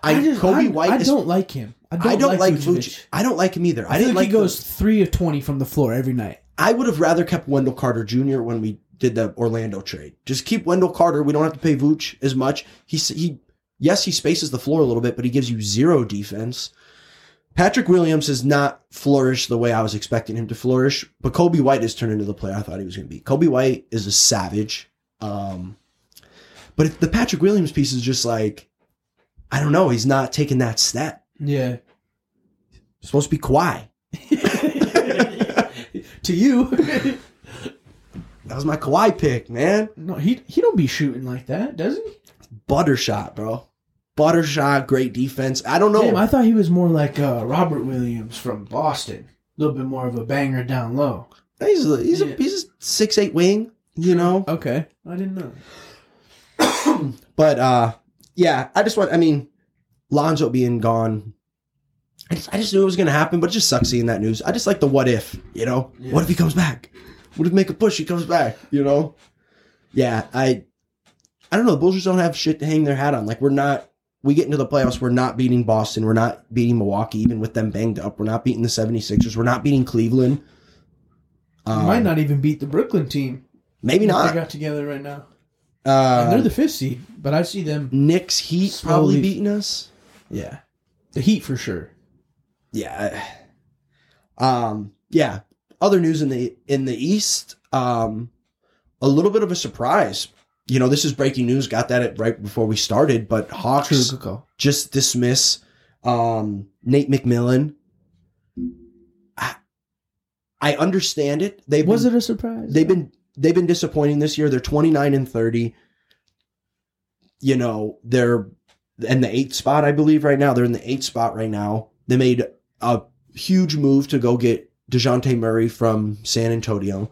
I, just- Coby I, White. I is, don't like him. I don't, I don't like Vucevic. Vooch. I don't like him either. I, I, didn't think like he goes three of twenty from the floor every night. I would have rather kept Wendell Carter Jr. when we did the Orlando trade. Just keep Wendell Carter. We don't have to pay Vooch as much. He he yes he spaces the floor a little bit, but he gives you zero defense. Patrick Williams has not flourished the way I was expecting him to flourish, but Coby White has turned into the player I thought he was going to be. Coby White is a savage. Um, But if the Patrick Williams piece is just like, I don't know, he's not taking that step. Yeah. It's supposed to be Kawhi. to you. That was my Kawhi pick, man. no, he he don't be shooting like that, does he? Butter shot, bro. Butter shot, great defense. I don't know. Damn, I thought he was more like uh, Robert Williams from Boston. A little bit more of a banger down low. he's a, he's Yeah. a he's a six eight wing, you know. Okay, I didn't know. But uh yeah, I just want I mean, Lonzo being gone. I just, I just knew it was gonna happen, but it just sucks seeing that news. I just like the what if, you know? Yeah. What if he comes back? What if make a push, he comes back, you know? Yeah, I I don't know, the Bulls just don't have shit to hang their hat on. Like we're not we get into the playoffs, we're not beating Boston, we're not beating Milwaukee, even with them banged up. We're not beating the 76ers, we're not beating Cleveland. We Um, might not even beat the Brooklyn team. maybe not. They got together right now. Uh, and they're the fifth seed, but I see them. Knicks Heat Slowly- probably beating us. Yeah, the Heat for sure. Yeah um yeah other news in the in the east um a little bit of a surprise. You know this is breaking news got that at right before we started but hawks just dismiss um nate mcmillan. I, I understand it. They've Was been, it a surprise? they've been they've been disappointing this year. They're 29 and 30 you know they're in the eighth spot i believe right now. They're in the eighth spot right now. They made a huge move to go get DeJounte Murray from San Antonio.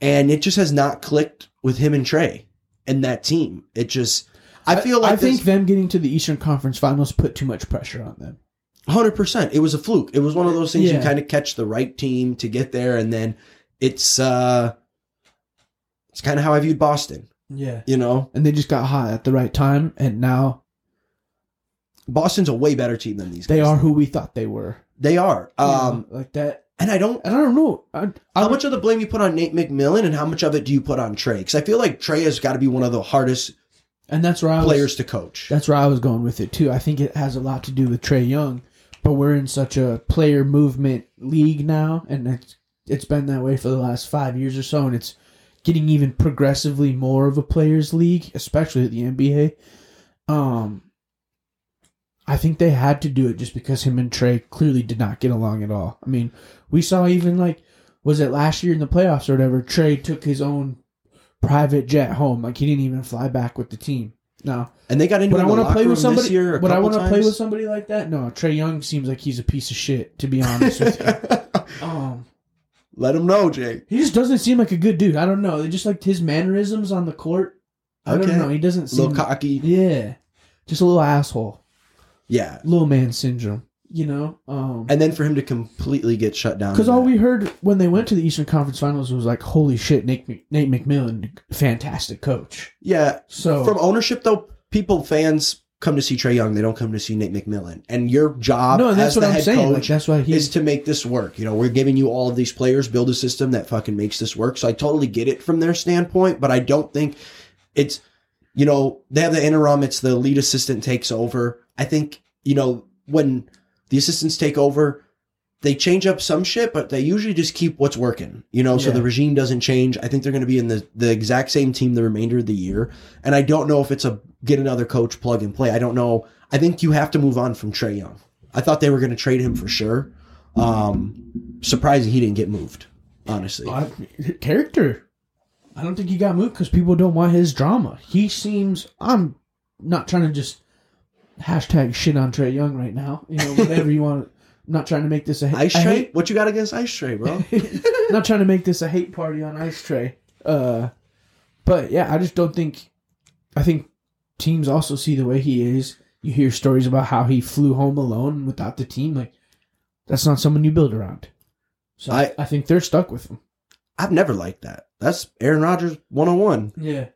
And it just has not clicked with him and Trey and that team. It just I feel like I think them getting to the Eastern Conference Finals put too much pressure on them. Hundred percent. It was a fluke. It was one of those things you kind of catch the right team to get there, and then it's uh, it's kind of how I viewed Boston. Yeah, You know, and they just got hot at the right time, and now Boston's a way better team than these. they guys. are who we thought they were. They are. Um, like that. and I don't. I don't know. I, I How much of the blame you put on Nate McMillan, and how much of it do you put on Trey? Because I feel like Trey has got to be one of the hardest and that's where I was, players to coach. That's where I was going with it too. I think it has a lot to do with Trey Young, but we're in such a player movement league now, and it's it's been that way for the last five years or so, and it's getting even progressively more of a players league, especially at the NBA. Um, I think they had to do it just because him and Trey clearly did not get along at all. I mean, we saw even like was it last year in the playoffs or whatever? Trey took his own private jet home, like he didn't even fly back with the team. No, And they got into but I the want to play with somebody. this year. A But I want to play with somebody like that. No, Trey Young seems like he's a piece of shit. To be honest with you, um, Let him know, Jake. he just doesn't seem like a good dude. I don't know. They just like his mannerisms on the court. I Okay. don't know. He doesn't A seem little cocky. yeah, just a little asshole, Yeah. little man syndrome. You know, um, And then for him to completely get shut down. because all we heard when they went to the Eastern Conference Finals was like, "Holy shit, Nate Nate McMillan, fantastic coach." yeah. So From ownership, though, people, fans come to see Trey Young. They don't come to see Nate McMillan. And your job no, and that's as what the I'm head saying. Like coach that's why is he's to make this work. You know, we're giving you all of these players, build a system that fucking makes this work. So I totally get it from their standpoint, but I don't think it's, you know, they have the interim, it's the lead assistant takes over. I think, you know, when the assistants take over, they change up some shit, but they usually just keep what's working, you know, so the regime doesn't change. I think they're going to be in the, the exact same team the remainder of the year. And I don't know if it's a get another coach plug and play. I don't know. I think you have to move on from Trey Young. I thought they were going to trade him for sure. Um, surprising he didn't get moved, honestly. I, character. I don't think he got moved because people don't want his drama. He seems. I'm not trying to just hashtag shit on Trey Young right now. You know, whatever you want. I'm not trying to make this a, Ice a Trey? hate. What you got against Ice tray, bro? not trying to make this a hate party on Ice tray. Uh, but yeah, I just don't think. I think teams also see the way he is. You hear stories about how he flew home alone without the team. Like that's not someone you build around. So I, I- think they're stuck with him. I've never liked that. That's Aaron Rodgers 101. Yeah.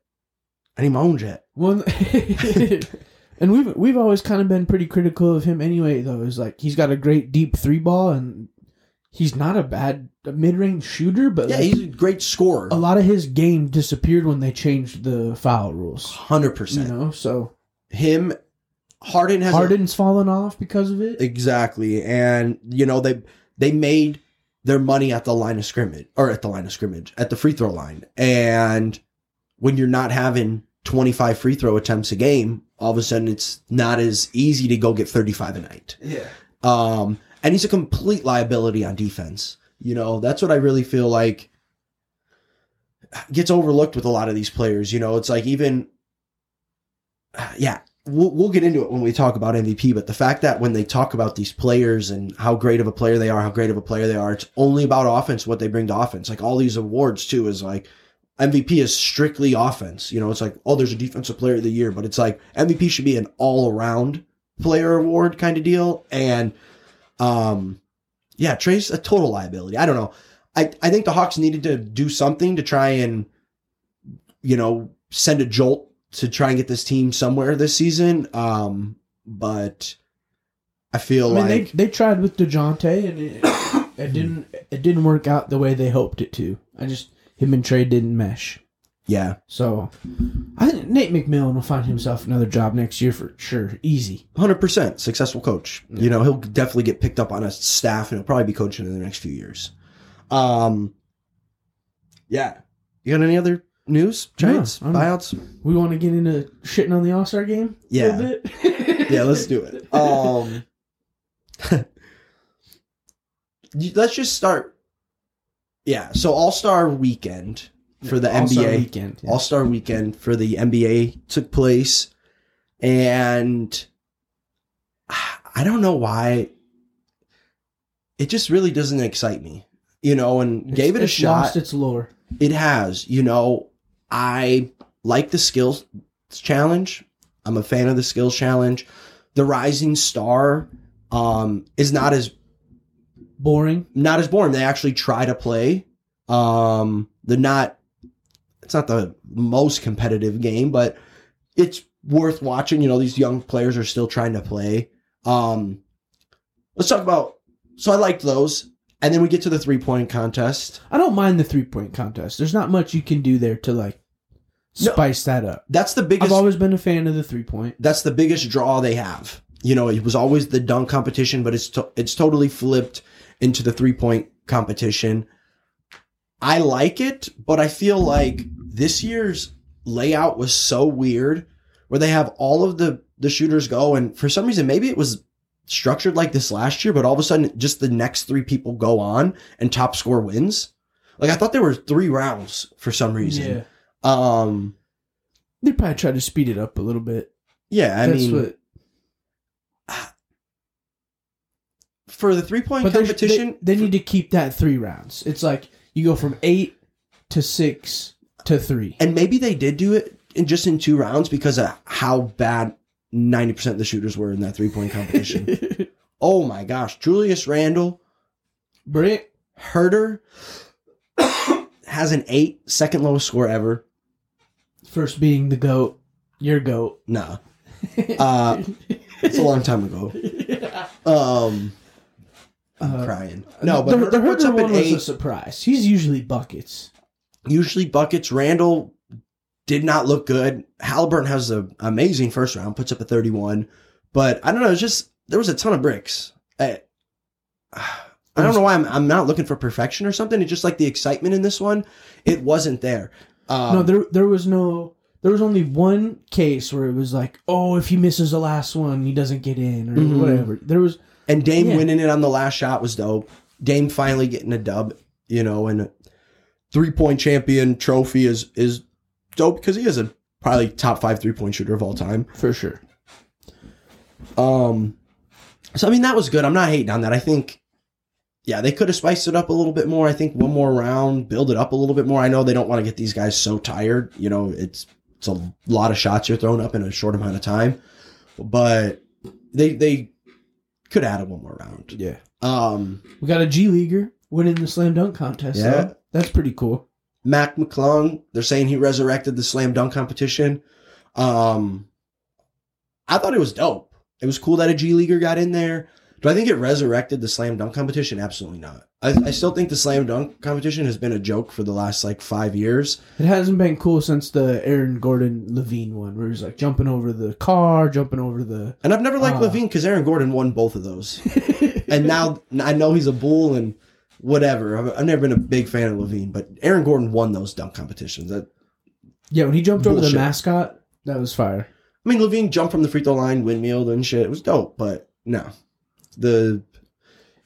I need my own jet. Well, and we've we've always kind of been pretty critical of him anyway. Though is like he's got a great deep three ball, and he's not a bad mid range shooter. But Yeah, like, he's a great scorer. a lot of his game disappeared when they changed the foul rules. 100%. You know, so Him, Harden has a- Harden's fallen off because of it. Exactly. And you know, they they made their money at the line of scrimmage or at the line of scrimmage, at the free throw line. And when you're not having 25 free throw attempts a game, all of a sudden it's not as easy to go get 35 a night. Yeah. Um, and he's a complete liability on defense. You know, that's what I really feel like gets overlooked with a lot of these players. You know, it's like even, yeah, we'll, we'll get into it when we talk about MVP, but the fact that when they talk about these players and how great of a player they are, how great of a player they are, it's only about offense, what they bring to offense. Like all these awards too is like, MVP is strictly offense. You know, it's like, oh, there's a defensive player of the year, but it's like MVP should be an all around player award kind of deal. And, um, yeah, Trey's a total liability. I don't know. I, I think the Hawks needed to do something to try and, you know, send a jolt to try and get this team somewhere this season. Um, but I feel I mean, like they they tried with Dejounte and it, it didn't it didn't work out the way they hoped it to. I just him and Trey didn't mesh. yeah, So I think Nate McMillan will find himself another job next year for sure. Easy. hundred percent successful coach. You know, he'll definitely get picked up on a staff and he'll probably be coaching in the next few years. Um, yeah. You got any other news? Trades, I'm- buyouts? We want to get into shitting on the All Star game. a Yeah. yeah, let's do it. Um, let's just start. Yeah, so All Star Weekend for the All-Star NBA. weekend. yeah. All Star Weekend for the NBA took place, and I don't know why. It just really doesn't excite me, you know. And It's- gave it a it's shot. Lost its lore. It has, you know. I like the skills challenge. I'm a fan of the skills challenge. The Rising Star um, is not as Boring. not as boring. They actually try to play. Um, they're not. It's not the most competitive game, but it's worth watching. You know, these young players are still trying to play. Um, let's talk about. So I liked those, and then we get to the three point contest. I don't mind the three point contest. There's not much you can do there to like No. spice that up. That's the biggest. I've always been a fan of the three point. that's the biggest draw they have. You know, it was always the dunk competition, but it's to, it's totally flipped into the three point competition. I like it, but I feel like this year's layout was so weird, where they have all of the the shooters go, and for some reason, maybe it was structured like this last year, but all of a sudden, just the next three people go on and top score wins. Like I thought there were three rounds for some reason. Um, They probably tried to speed it up a little bit. yeah, I That's mean, what for the three point competition, they, they need to keep that three rounds. It's like you go from eight to six to three. and maybe they did do it in just in two rounds because of how bad ninety percent of the shooters were in that three point competition. oh my gosh, Julius Randle, Brick, Herro has an eight, second lowest score ever. first being the goat, your goat. Nah, uh, it's a long time ago. Um, I'm Uh, crying. No, but the, the Herro up one was a surprise. He's usually buckets. usually buckets. Randle did not look good. Halliburton has an amazing first round, puts up a 31. But I don't know, it's just there was a ton of bricks. I, I don't know why I'm, I'm not looking for perfection or something. It's just like the excitement in this one, it wasn't there. Um, no, there there was no. There was only one case where it was like, oh, if he misses the last one, he doesn't get in or Mhm. whatever. There was and Dame Yeah. winning it on the last shot was dope. Dame finally getting a dub, you know, and three point champion trophy is is dope because he is a probably top five three point shooter of all time. for sure. Um, so I mean that was good. I'm not hating on that. I think, yeah, they could have spiced it up a little bit more. I think one more round, build it up a little bit more. I know they don't want to get these guys so tired. You know, it's it's a lot of shots you're throwing up in a short amount of time, but they they could add one more round. Yeah, Um, we got a G leaguer winning the slam dunk contest. Yeah. Yeah, that's pretty cool. Mac McClung, they're saying he resurrected the slam dunk competition. Um, I thought it was dope. It was cool that a G leaguer got in there. Do I think it resurrected the slam dunk competition? Absolutely not. I, I still think the slam dunk competition has been a joke for the last like five years. It hasn't been cool since the Aaron Gordon LaVine one, where he's like jumping over the car, jumping over the. And I've never liked Ah. LaVine because Aaron Gordon won both of those. and now I know he's a bull and whatever. I've, I've never been a big fan of LaVine, but Aaron Gordon won those dunk competitions. That Yeah, when he jumped over the mascot, that was fire. I mean, LaVine jumped from the free throw line, windmilled and shit. It was dope, but no, the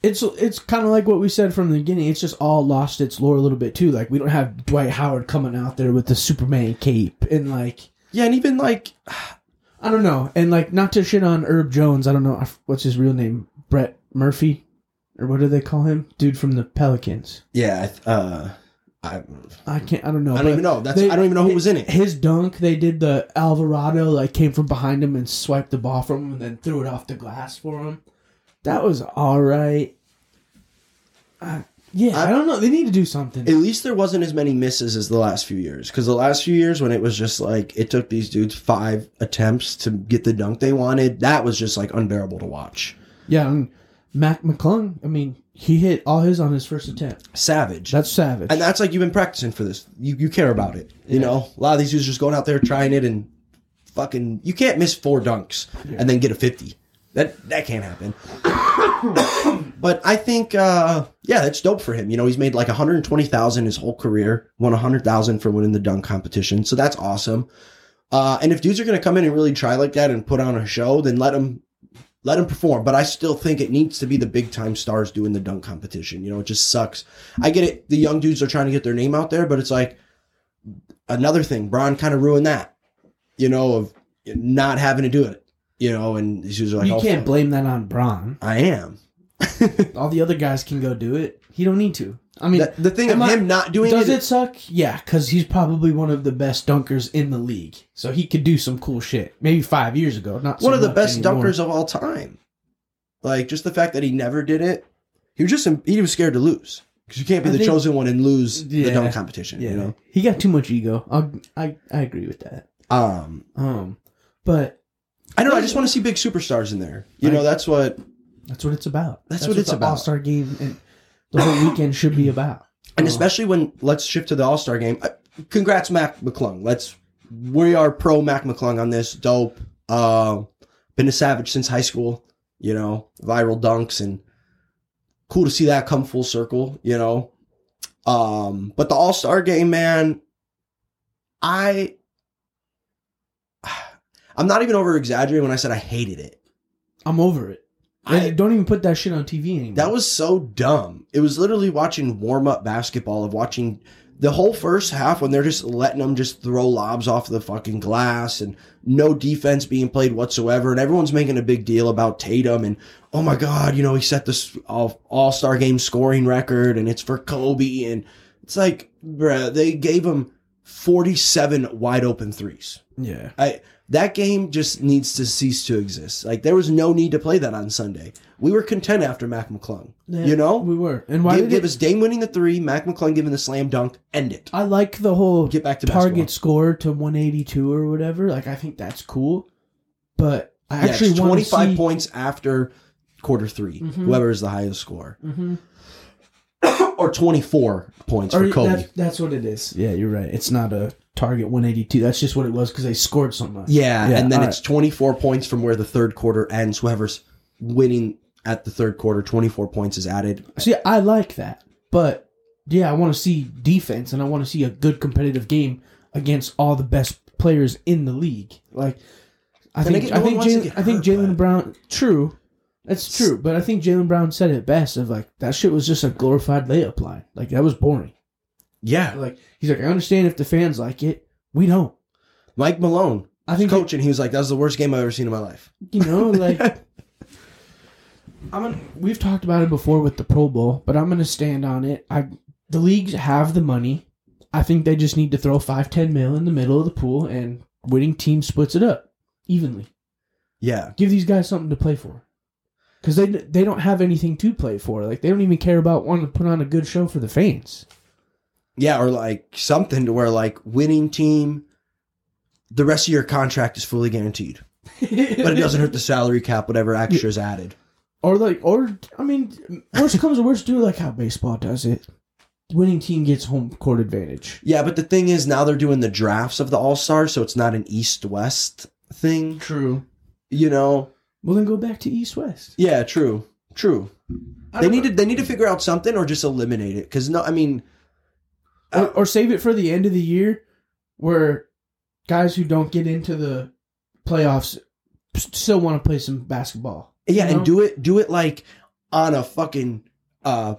It's it's kind of like what we said from the beginning. It's just all lost its lore a little bit too. Like we don't have Dwight Howard coming out there with the Superman cape and like yeah, and even like I don't know. And like not to shit on Herb Jones. I don't know what's his real name. Brett Murphy, or what do they call him? Dude from the Pelicans. yeah, uh, I I can't. I don't know. I don't even know. That's they- I don't even know who was in it. His dunk, they did the Alvarado, like came from behind him and swiped the ball from him and then threw it off the glass for him. That was all right. Uh, yeah, I, I- don't know. They need to do something. At least there wasn't as many misses as the last few years. Because the last few years, when it was just like it took these dudes five attempts to get the dunk they wanted, that was just like unbearable to watch. yeah, and Mac McClung. I mean, he hit all his on his first attempt. Savage. That's savage. and that's like you've been practicing for this. You you care about it. You know, a lot of these dudes just going out there trying it and fucking. You can't miss four dunks and then get a fifty. That that can't happen. but I think, uh, yeah, that's dope for him. You know, he's made like one hundred twenty thousand his whole career. Won a hundred thousand for winning the dunk competition. So that's awesome. Uh, and if dudes are going to come in and really try like that and put on a show, then let them let them perform. But I still think it needs to be the big time stars doing the dunk competition. You know, it just sucks. I get it. The young dudes are trying to get their name out there, but it's like another thing. Bron kind of ruined that. You know, of not having to do it. You know, and she was like, you oh, can't fuck, blame that on Bron. I am. All the other guys can go do it. He don't need to. I mean, The, the thing of Am I- him not doing does it, suck? Yeah, because he's probably one of the best dunkers in the league. So he could do some cool shit. Maybe five years ago, not so one of the much best anymore. dunkers of all time. Like just the fact that he never did it, he was just he was scared to lose because you can't be I the think- chosen one and lose the Yeah. dunk competition. Yeah, You know, he got too much ego. I'll, I I agree with that. um, Um, but I don't know. I just want to see big superstars in there. You know, that's what. that's what it's about. That's what it's about. All Star game and the whole weekend should be about. And especially when let's shift to the All Star game. Uh, Congrats, Mac McClung. Let's we are pro Mac McClung on this. Dope. Uh, been a savage since high school. You know, viral dunks and cool to see that come full circle. You know, um, but the All Star game, man, I. I'm not even over exaggerating when I said I hated it. I'm over it. I- don't even put that shit on TV anymore. That was so dumb. It was literally watching warm up basketball of watching the whole first half when they're just letting them just throw lobs off the fucking glass and no defense being played whatsoever. And everyone's making a big deal about Tatum and oh my god, you know he set this all star game scoring record and it's for Kobe and it's like, bruh, they gave him forty seven wide open threes. yeah. I that game just needs to cease to exist. Like there was no need to play that on Sunday. We were content after Mac McClung. you know, we were. And why give, did give it, us Dame winning the three, Mac McClung giving the slam dunk, end it. I like the whole Get back to target basketball. score to 182 or whatever. Like I think that's cool, but I Yeah, actually it's want twenty to five see. points after quarter 3 Mhm. Whoever is the highest score, Mhm. or twenty four points Or for Kobe. that- that's what it is. Yeah, you're right. It's not a target 182. That's just what it was because they scored so much. yeah, Yeah, and then it's twenty four points from where the third quarter ends. Whoever's winning at the third quarter, twenty four points is added. See, I like that, but yeah, I want to see defense and I want to see a good competitive game against all the best players in the league. Like, I think I no think Jaylen, I think Jaylen Brown. True, that's true, but I think Jaylen Brown said it best. Of like that shit was just a glorified layup line. Like that was boring. Yeah, Like he's like, I understand if the fans like it. We don't. Mike Malone, I think coaching, he was like, "That was the worst game I've ever seen in my life." you know like. I'm gonna, we've talked about it before with the Pro Bowl, but I'm going to stand on it. I the leagues have the money. I think they just need to throw five, ten mil in the middle of the pool, and winning team splits it up evenly. Yeah, Give these guys something to play for, because they they don't have anything to play for. Like they don't even care about wanting to put on a good show for the fans. Yeah, or like something to where like winning team, the rest of your contract is fully guaranteed, but it doesn't hurt the salary cap, whatever extra is added. Or like, or I mean, worst comes to worst, do like how baseball does it. Winning team gets home court advantage. Yeah, but the thing is now they're doing the drafts of the All Stars, so it's not an East West thing. True. You know? Well, then go back to East West. Yeah, true, true. They need to they need to figure out something or just eliminate it because no, I mean, or, or save it for the end of the year where guys who don't get into the playoffs still want to play some basketball. Yeah, You know? and do it do it like on a fucking uh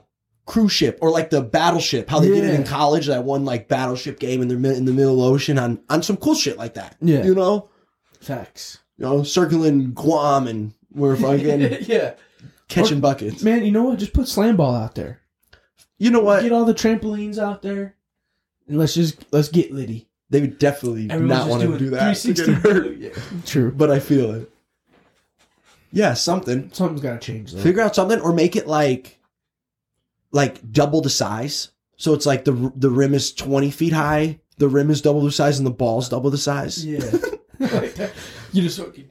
cruise ship or like the battleship, how they did it in college, that one like battleship game in the in the middle ocean on on some cool shit like that. Yeah. You know? Facts. You know, circling Guam and we're fucking yeah. catching buckets. Man, you know what? Just put slam ball out there. You know what? Get all the trampolines out there. And let's just let's get Liddy. They would definitely not want to do that. to get hurt. Yeah. True. But I feel it. Yeah, something. Something's gotta change though. Figure out something or make it like like double the size. So it's like the the rim is 20 feet high, the rim is double the size and the ball's double the size. Yeah. you just fucking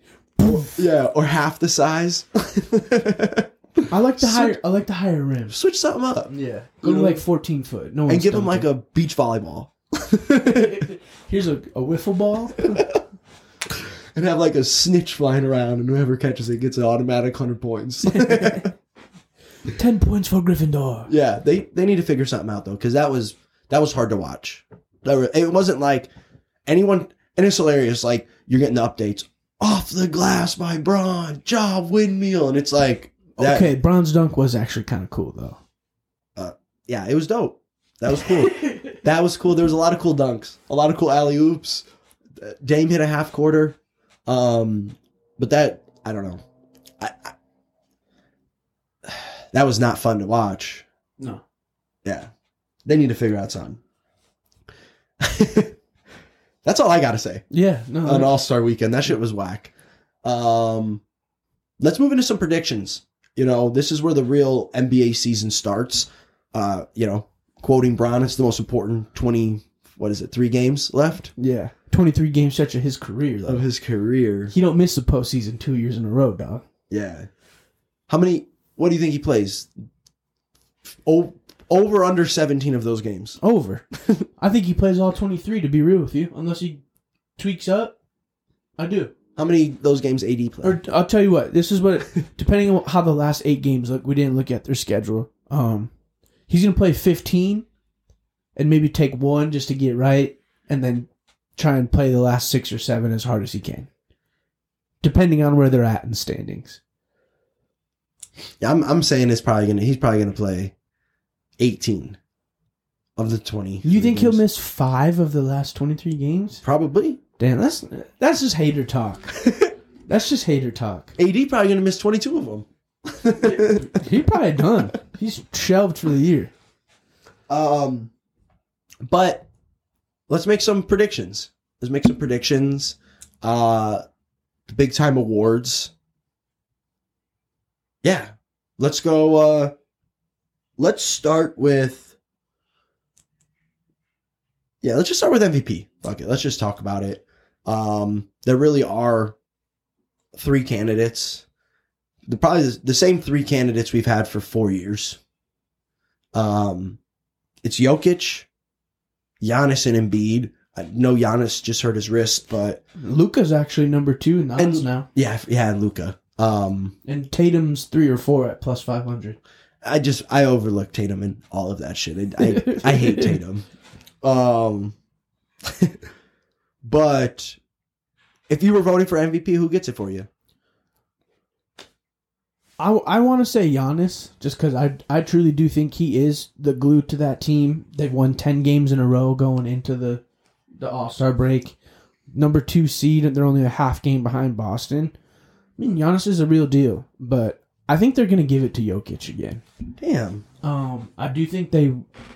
Yeah, or half the size. I like the higher I like the higher rims. Switch something up Yeah. Go to like fourteen foot. No and give them like a beach volleyball. Here's a, a wiffle ball. and have like a snitch flying around and whoever catches it gets an automatic 100 points. Ten points for Gryffindor. Yeah, they they need to figure something out though, because that was that was hard to watch. That It wasn't like anyone, and it's hilarious. Like you're getting the updates off the glass by Bron, job windmill, and it's like that, Okay, Bron's dunk was actually kind of cool though. Yeah, it was dope. That was cool. that was cool. There was a lot of cool dunks, a lot of cool alley oops. Dame hit a half quarter, um, but that I don't know. I, I, that was not fun to watch. No. Yeah. They need to figure out something. That's all I got to say Yeah, no. on All Star Weekend. That shit was whack. Um, let's move into some predictions. You know, this is where the real NBA season starts. Uh, you know, quoting Bron, it's the most important 20, what is it, three games left yeah. Twenty three game stretch of his career though. of his career. He don't miss the postseason two years in a row, dog. Yeah. How many, what do you think he plays? O- over under 17 of those games. Over. I think he plays all twenty three. To be real with you, unless he tweaks up, I do. How many of those games AD play? Or I'll tell you what. This is what, depending on how the last eight games look, we didn't look at their schedule. Um, he's gonna play fifteen, and maybe take one just to get right, and then try and play the last six or seven as hard as he can, depending on where they're at in standings. Yeah, I'm I'm saying it's probably gonna he's probably gonna play eighteen of the twenty. You think he'll miss five of the last twenty three games? Probably. Damn, that's that's just hater talk. that's just hater talk. AD probably gonna miss twenty two of them. He probably done. He's shelved for the year. um, but let's make some predictions. Let's make some predictions. Uh, the big time awards. Yeah, let's go. Uh, let's start with. Yeah, let's just start with MVP. Fuck it. Let's just talk about it. Um, there really are three candidates. The probably the same three candidates we've had for four years. Um, it's Jokic, Giannis, and Embiid. I know Giannis just hurt his wrist, but Luka's actually number two in the odds now, yeah, yeah, Luka. Um, and Tatum's three or four at plus five hundred. I just I overlook Tatum and all of that shit. I I, I hate Tatum. Um, but if you were voting for MVP, who gets it for you? I, I want to say Giannis just because I I truly do think he is the glue to that team. They've won ten games in a row going into the the All Star break. Number two seed, and they're only a half game behind Boston. I mean, Giannis is a real deal, but I think they're gonna give it to Jokic again. Damn. Um, I do think they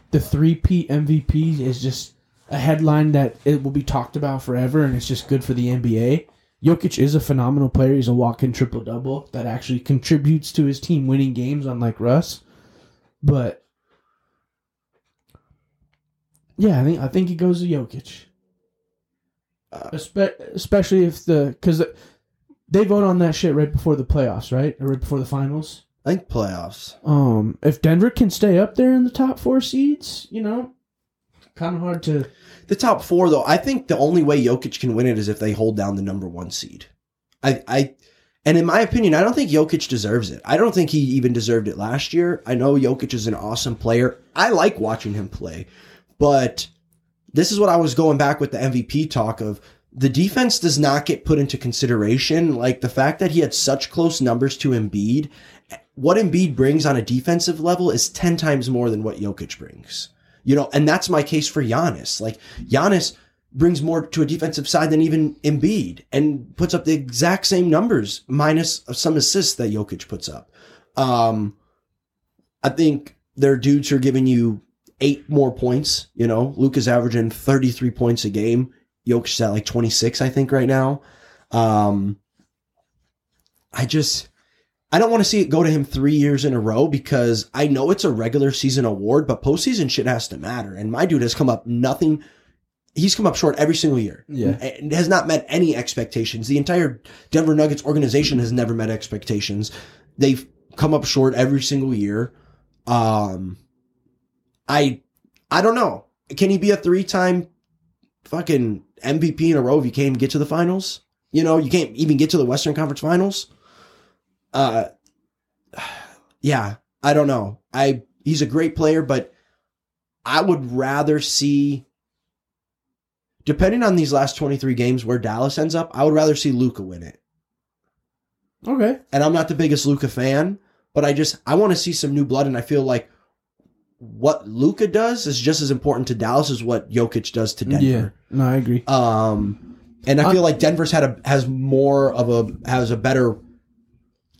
the three P MVP is just a headline that it will be talked about forever, and it's just good for the NBA. Jokic is a phenomenal player. He's a walk-in triple double that actually contributes to his team winning games, unlike Russ. But yeah, I think I think he goes to Jokic, Uh, Espe- especially if the because they vote on that shit right before the playoffs, right, or right before the finals. I think playoffs. Um, if Denver can stay up there in the top four seeds, you know, kind of hard to. The top four, though, I think the only way Jokic can win it is if they hold down the number one seed. I, I, and in my opinion, I don't think Jokic deserves it. I don't think he even deserved it last year. I know Jokic is an awesome player. I like watching him play, but this is what I was going back with the MVP talk of the defense does not get put into consideration. Like the fact that he had such close numbers to Embiid, what Embiid brings on a defensive level is 10 times more than what Jokic brings. You know, and that's my case for Giannis. Like Giannis brings more to a defensive side than even Embiid and puts up the exact same numbers minus some assists that Jokic puts up. Um, I think their dudes are giving you eight more points. You know, Luka's averaging 33 points a game. Jokic's at like 26, I think, right now. Um, I just, I don't want to see it go to him three years in a row because I know it's a regular season award, but postseason shit has to matter. And my dude has come up nothing. He's come up short every single year. Yeah. And has not met any expectations. The entire Denver Nuggets organization has never met expectations. They've come up short every single year. Um, I, I don't know. Can he be a three time fucking MVP in a row if you can't even get to the finals? You know, you can't even get to the Western Conference Finals. Uh, yeah, I don't know. I he's a great player, but I would rather see, depending on these last twenty three games where Dallas ends up, I would rather see Luka win it. Okay. And I'm not the biggest Luka fan, but I just I want to see some new blood, and I feel like what Luka does is just as important to Dallas as what Jokic does to Denver. Yeah. No, I agree. Um, and I feel like Denver's had a has more of a has a better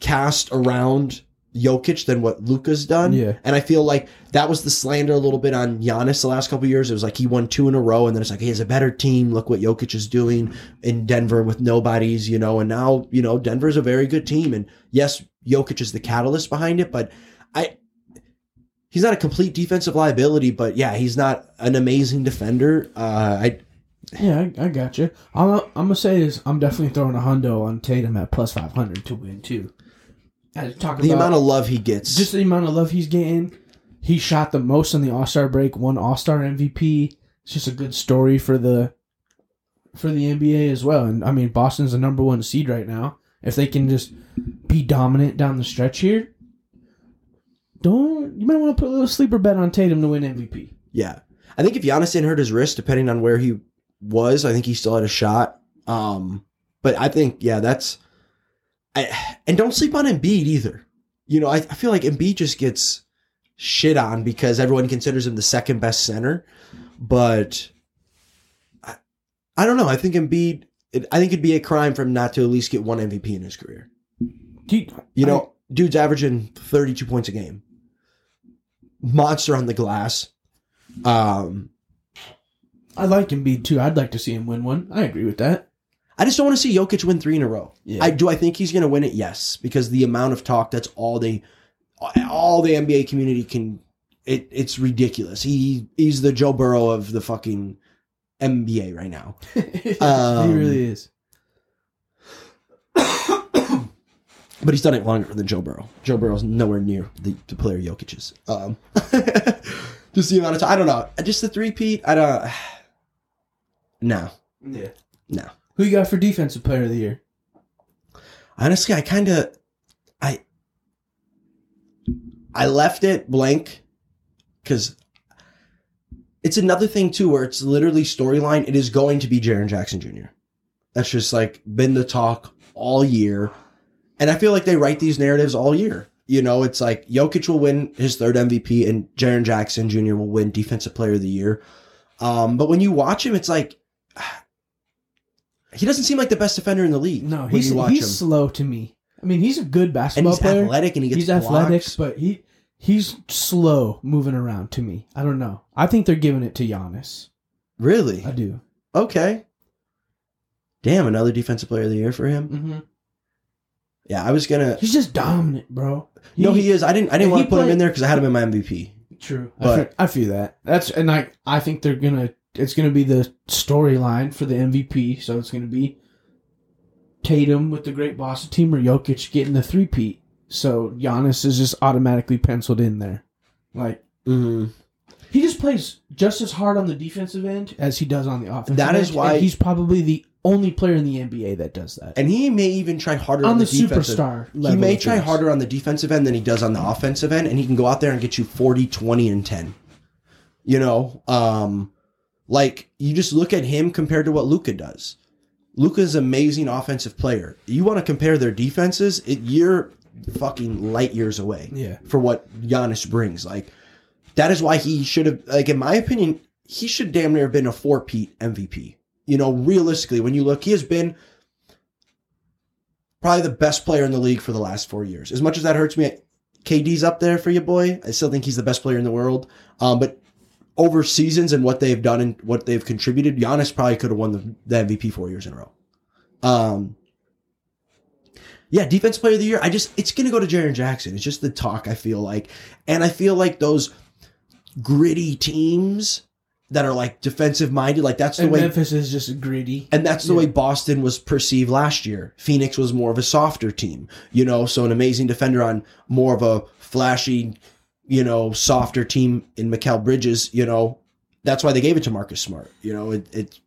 cast around Jokic than what Luka's done. Yeah. And I feel like that was the slander a little bit on Giannis the last couple years. It was like he won two in a row, and then it's like he has a better team. Look what Jokic is doing in Denver with nobodies, you know. And now you know Denver's a very good team, and yes, Jokic is the catalyst behind it, but I. He's not a complete defensive liability, but yeah, he's not an amazing defender. Uh, I Yeah, I, I got you. I'm, I'm gonna say is I'm definitely throwing a hundo on Tatum at plus five hundred to win too. Talk the about amount of love he gets. just the amount of love he's getting. He shot the most in the All Star break, won All Star MVP. It's just a good story for the for the NBA as well. And I mean, Boston's the number one seed right now. If they can just be dominant down the stretch here, don't you might want to put a little sleeper bet on Tatum to win MVP. Yeah. I think if Giannis didn't hurt his wrist, depending on where he was, I think he still had a shot. Um, but I think, yeah, that's, I, and don't sleep on Embiid either. You know, I, I feel like Embiid just gets shit on because everyone considers him the second best center. But I, I don't know. I think Embiid, it, I think it'd be a crime for him not to at least get one MVP in his career. You, You know, dude's averaging 32 points a game. Monster on the glass. Um, I like Embiid too. I'd like to see him win one. I agree with that. I just don't want to see Jokic win three in a row. Yeah. I do. I think he's going to win it. Yes, because the amount of talk that's all they, all the NBA community can. It it's ridiculous. He he's the Joe Burrow of the fucking NBA right now. Um, he really is. But he's done it longer than Joe Burrow. Joe Burrow's nowhere near the, the player Jokic is. Um, just the amount of time. I don't know. Just the three Pete. I don't. No, Yeah. no. Who you got for defensive player of the year? honestly i kind of i i left it blank because it's another thing too where it's literally storyline it is going to be Jaren Jackson Jr. That's just like been the talk all year. And I feel like they write these narratives all year. You know, it's like Jokic will win his third MVP and Jaren Jackson Jr. will win Defensive Player of the Year. Um, but when you watch him, it's like he doesn't seem like the best defender in the league. No, when he's you watch he's him. slow to me. I mean, he's a good and basketball he's player. athletic and he gets he's athletic, but he he's slow moving around to me. I don't know. I think they're giving it to Giannis. Really? I do. Okay. Damn, another defensive player of the year for him. Mm-hmm. Yeah, I was gonna. He's just dominant, bro. no, he is. I didn't. I didn't want to put him in there because I had him in my MVP. True, I, But- I feel that. That's and I I think they're gonna. It's gonna be the storyline for the MVP. So it's gonna be Tatum with the great Boston team or Jokic getting the three peat. So Giannis is just automatically penciled in there. Like Mm-hmm. he just plays just as hard on the defensive end as he does on the offensive. That end, is why- and he's probably the only player in the NBA that does that. And he may even try harder on, on the, defensive. superstar, He may try things. harder on the defensive end than he does on the offensive end, and he can go out there and get you 40, 20, and 10. You know, um, like you just look at him compared to what Luka does. Luka's an amazing offensive player. You want to compare their defenses? It, you're fucking light years away Yeah. for what Giannis brings. Like that is why he should have. Like in my opinion, he should damn near have been a four-peat MVP. You know, realistically, when you look, he has been probably the best player in the league for the last four years. As much as that hurts me, KD's up there for you, boy. I still think he's the best player in the world. Um, but over seasons and what they've done and what they've contributed, Giannis probably could have won the, the MVP four years in a row. Um, yeah, defense player of the year. I just it's gonna go to Jaren Jackson. It's just the talk. I feel like, and I feel like those gritty teams that are like defensive minded, like that's the And way Memphis is just gritty. and that's the Yeah. way Boston was perceived last year. Phoenix was more of a softer team, you know, so an amazing defender on more of a flashy, you know, softer team in Mikal Bridges, you know. That's why they gave it to Marcus Smart. You know, it, it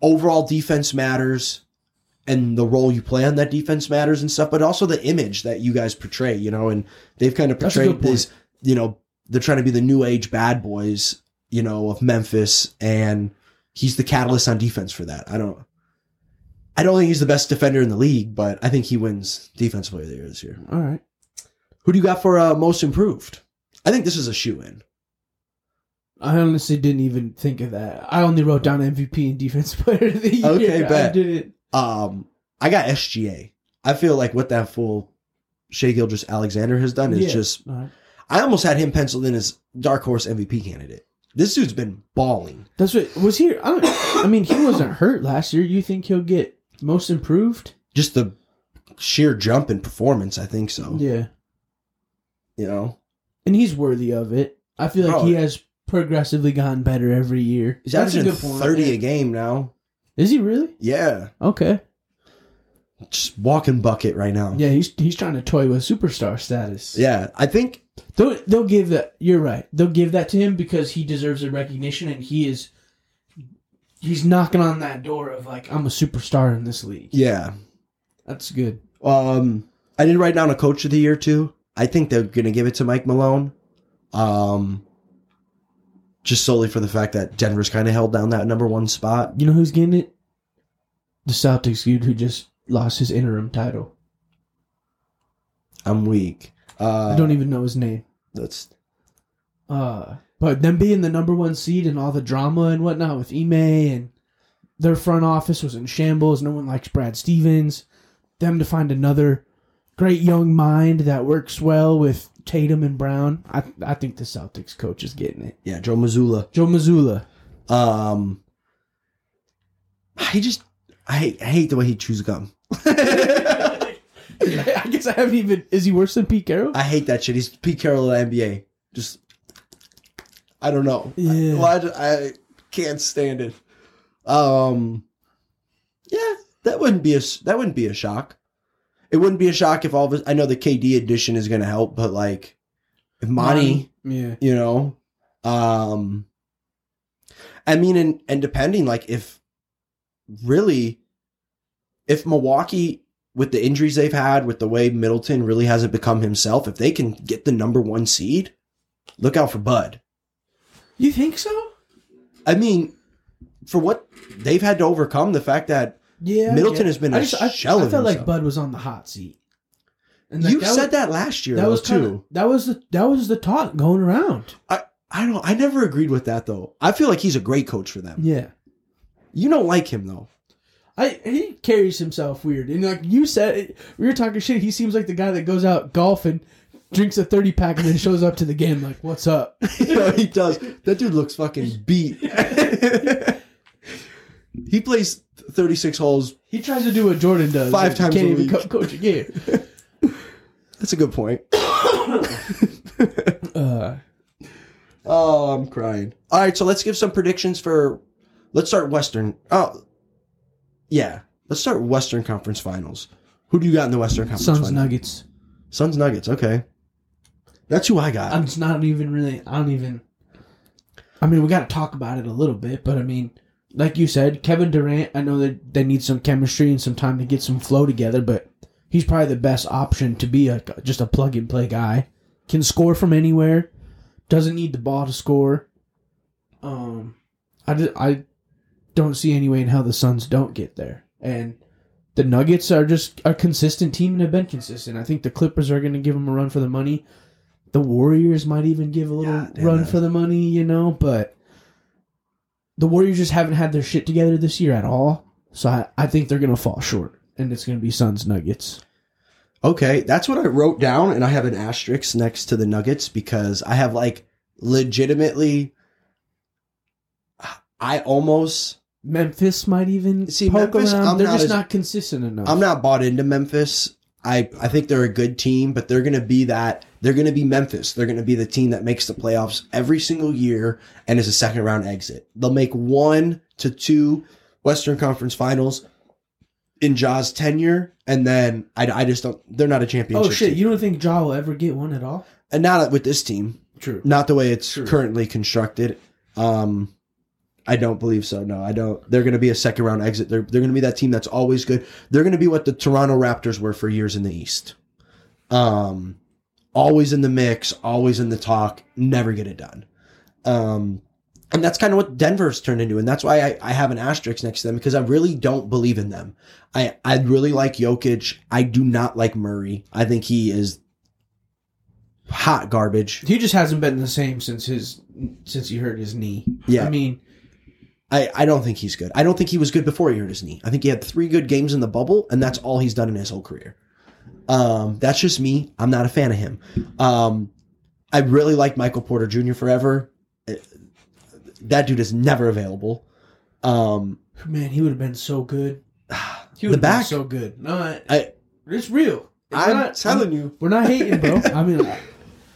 overall defense matters and the role you play on that defense matters and stuff, but also the image that you guys portray, you know, and they've kind of portrayed this, you know, they're trying to be the new age bad boys, you know, of Memphis and he's the catalyst on defense for that. I don't I don't think he's the best defender in the league, but I think he wins defensive player of the year this year. All right. Who do you got for uh, most improved? I think this is a shoe in. I honestly didn't even think of that. I only wrote down MVP and defense player of the year. Okay, I bet. didn't. Um, I got SGA. I feel like what that fool Shai Gilgeous-Alexander has done is Yeah. just. Right. I almost had him penciled in as dark horse MVP candidate. This dude's been balling. That's what was he. I, don't, I mean, he wasn't hurt last year. You think he'll get most improved? Just the sheer jump in performance. I think so. Yeah, You know, and he's worthy of it. I feel like Bro. he has progressively gotten better every year. he's That's a good point. thirty a game now. Is he really? Yeah, Okay. just walking bucket right now. Yeah, he's he's trying to toy with superstar status. Yeah, I think They'll, they'll give that. You're right. They'll give that to him because he deserves the recognition, and he is. He's knocking on that door of like I'm a superstar in this league. yeah. That's good. Um, I did write down a coach of the year too. I think they're gonna give it to Mike Malone. Um, just solely for the fact that Denver's kind of held down that number one spot. You know who's getting it? The Celtics dude who just lost his interim title. I'm weak. Uh, I don't even know his name. That's Uh, but them being the number one seed and all the drama and whatnot with Ime and their front office was in shambles. No one likes Brad Stevens. Them to find another great young mind that works well with Tatum and Brown. I I think the Celtics coach is getting it. yeah, Joe Mazzulla. Joe Mazzulla. Um, I just I hate, I hate the way he chews gum. I guess I haven't even. Is he worse than Pete Carroll? I hate that shit. He's Pete Carroll of the NBA. Just I don't know. Yeah. I, well, I, ju- I can't stand it. Um, yeah, that wouldn't be a that wouldn't be a shock. It wouldn't be a shock if all of us. I know the KD addition is going to help, but like if Monty, Yeah. you know, um, I mean, and and depending, like if really, if Milwaukee with the injuries they've had, with the way Middleton really hasn't become himself, if they can get the number one seed, look out for Bud. You think so? I mean, for what they've had to overcome, the fact that Yeah. Middleton has been I a just I, shell I felt like. Bud was on the hot seat. And you like, said was- that last year, that was too. kinda, that was the that was the talk going around. I don't. I never agreed with that though. I feel like he's a great coach for them. Yeah. You don't like him though. I he carries himself weird, and like you said, we were talking shit. He seems like the guy that goes out golfing, drinks a thirty pack, and then shows up to the game like, "What's up?" you know, he does. That dude looks fucking beat. he plays 36 holes. He tries to do what Jordan does. Five times can't a even week. co- coach a game. That's a good point. Uh, Oh, I'm crying. All right, so let's give some predictions for. Let's start Western. Oh, yeah. Let's start Western Conference Finals. Who do you got in the Western Conference Finals? Suns Finals? Nuggets. Suns Nuggets. Okay, that's who I got. I'm just not even really. I don't even. I mean, we got to talk about it a little bit, but I mean, like you said, Kevin Durant. I know that they need some chemistry and some time to get some flow together, but he's probably the best option to be a just a plug and play guy. Can score from anywhere. Doesn't need the ball to score. Um, I, just, I don't see any way in how the Suns don't get there. And the Nuggets are just a consistent team and have been consistent. I think the Clippers are going to give them a run for the money. The Warriors might even give a little Yeah, run for the money, you know, but the Warriors just haven't had their shit together this year at all. So I, I think they're going to fall short, and it's going to be Suns Nuggets. Okay, that's what I wrote down, and I have an asterisk next to the Nuggets because I have like legitimately. I almost Memphis might even See, poke Memphis, around. I'm they're just as- not consistent enough. I'm not bought into Memphis. I, I think they're a good team, but they're going to be that. They're going to be Memphis. They're going to be the team that makes the playoffs every single year and is a second round exit. They'll make one to two Western Conference finals in Ja's tenure, and then I, I just don't. They're not a championship. Oh shit! team. You don't think Ja will ever get one at all? and not with this team. True. Not the way it's True. currently constructed. Um, I don't believe so. No, I don't. They're going to be a second round exit. They're they're going to be that team that's always good. They're going to be what the Toronto Raptors were for years in the East. Um, always in the mix, always in the talk, never get it done. Um, and that's kind of what Denver's turned into, and that's why I, I have an asterisk next to them because I really don't believe in them. I I really like Jokic. I do not like Murray. I think he is hot garbage. He just hasn't been the same since his since he hurt his knee. Yeah. I mean, I, I don't think he's good. I don't think he was good before he hurt his knee. I think he had three good games in the bubble, and that's all he's done in his whole career. Um, that's just me. I'm not a fan of him. Um, I really like Michael Porter Jr. forever. Uh, That dude is never available. Um, man, he would have been so good. He The would have been so good. No, I, I, it's real. It's I'm not- telling I'm- you. we're not hating, bro. I mean,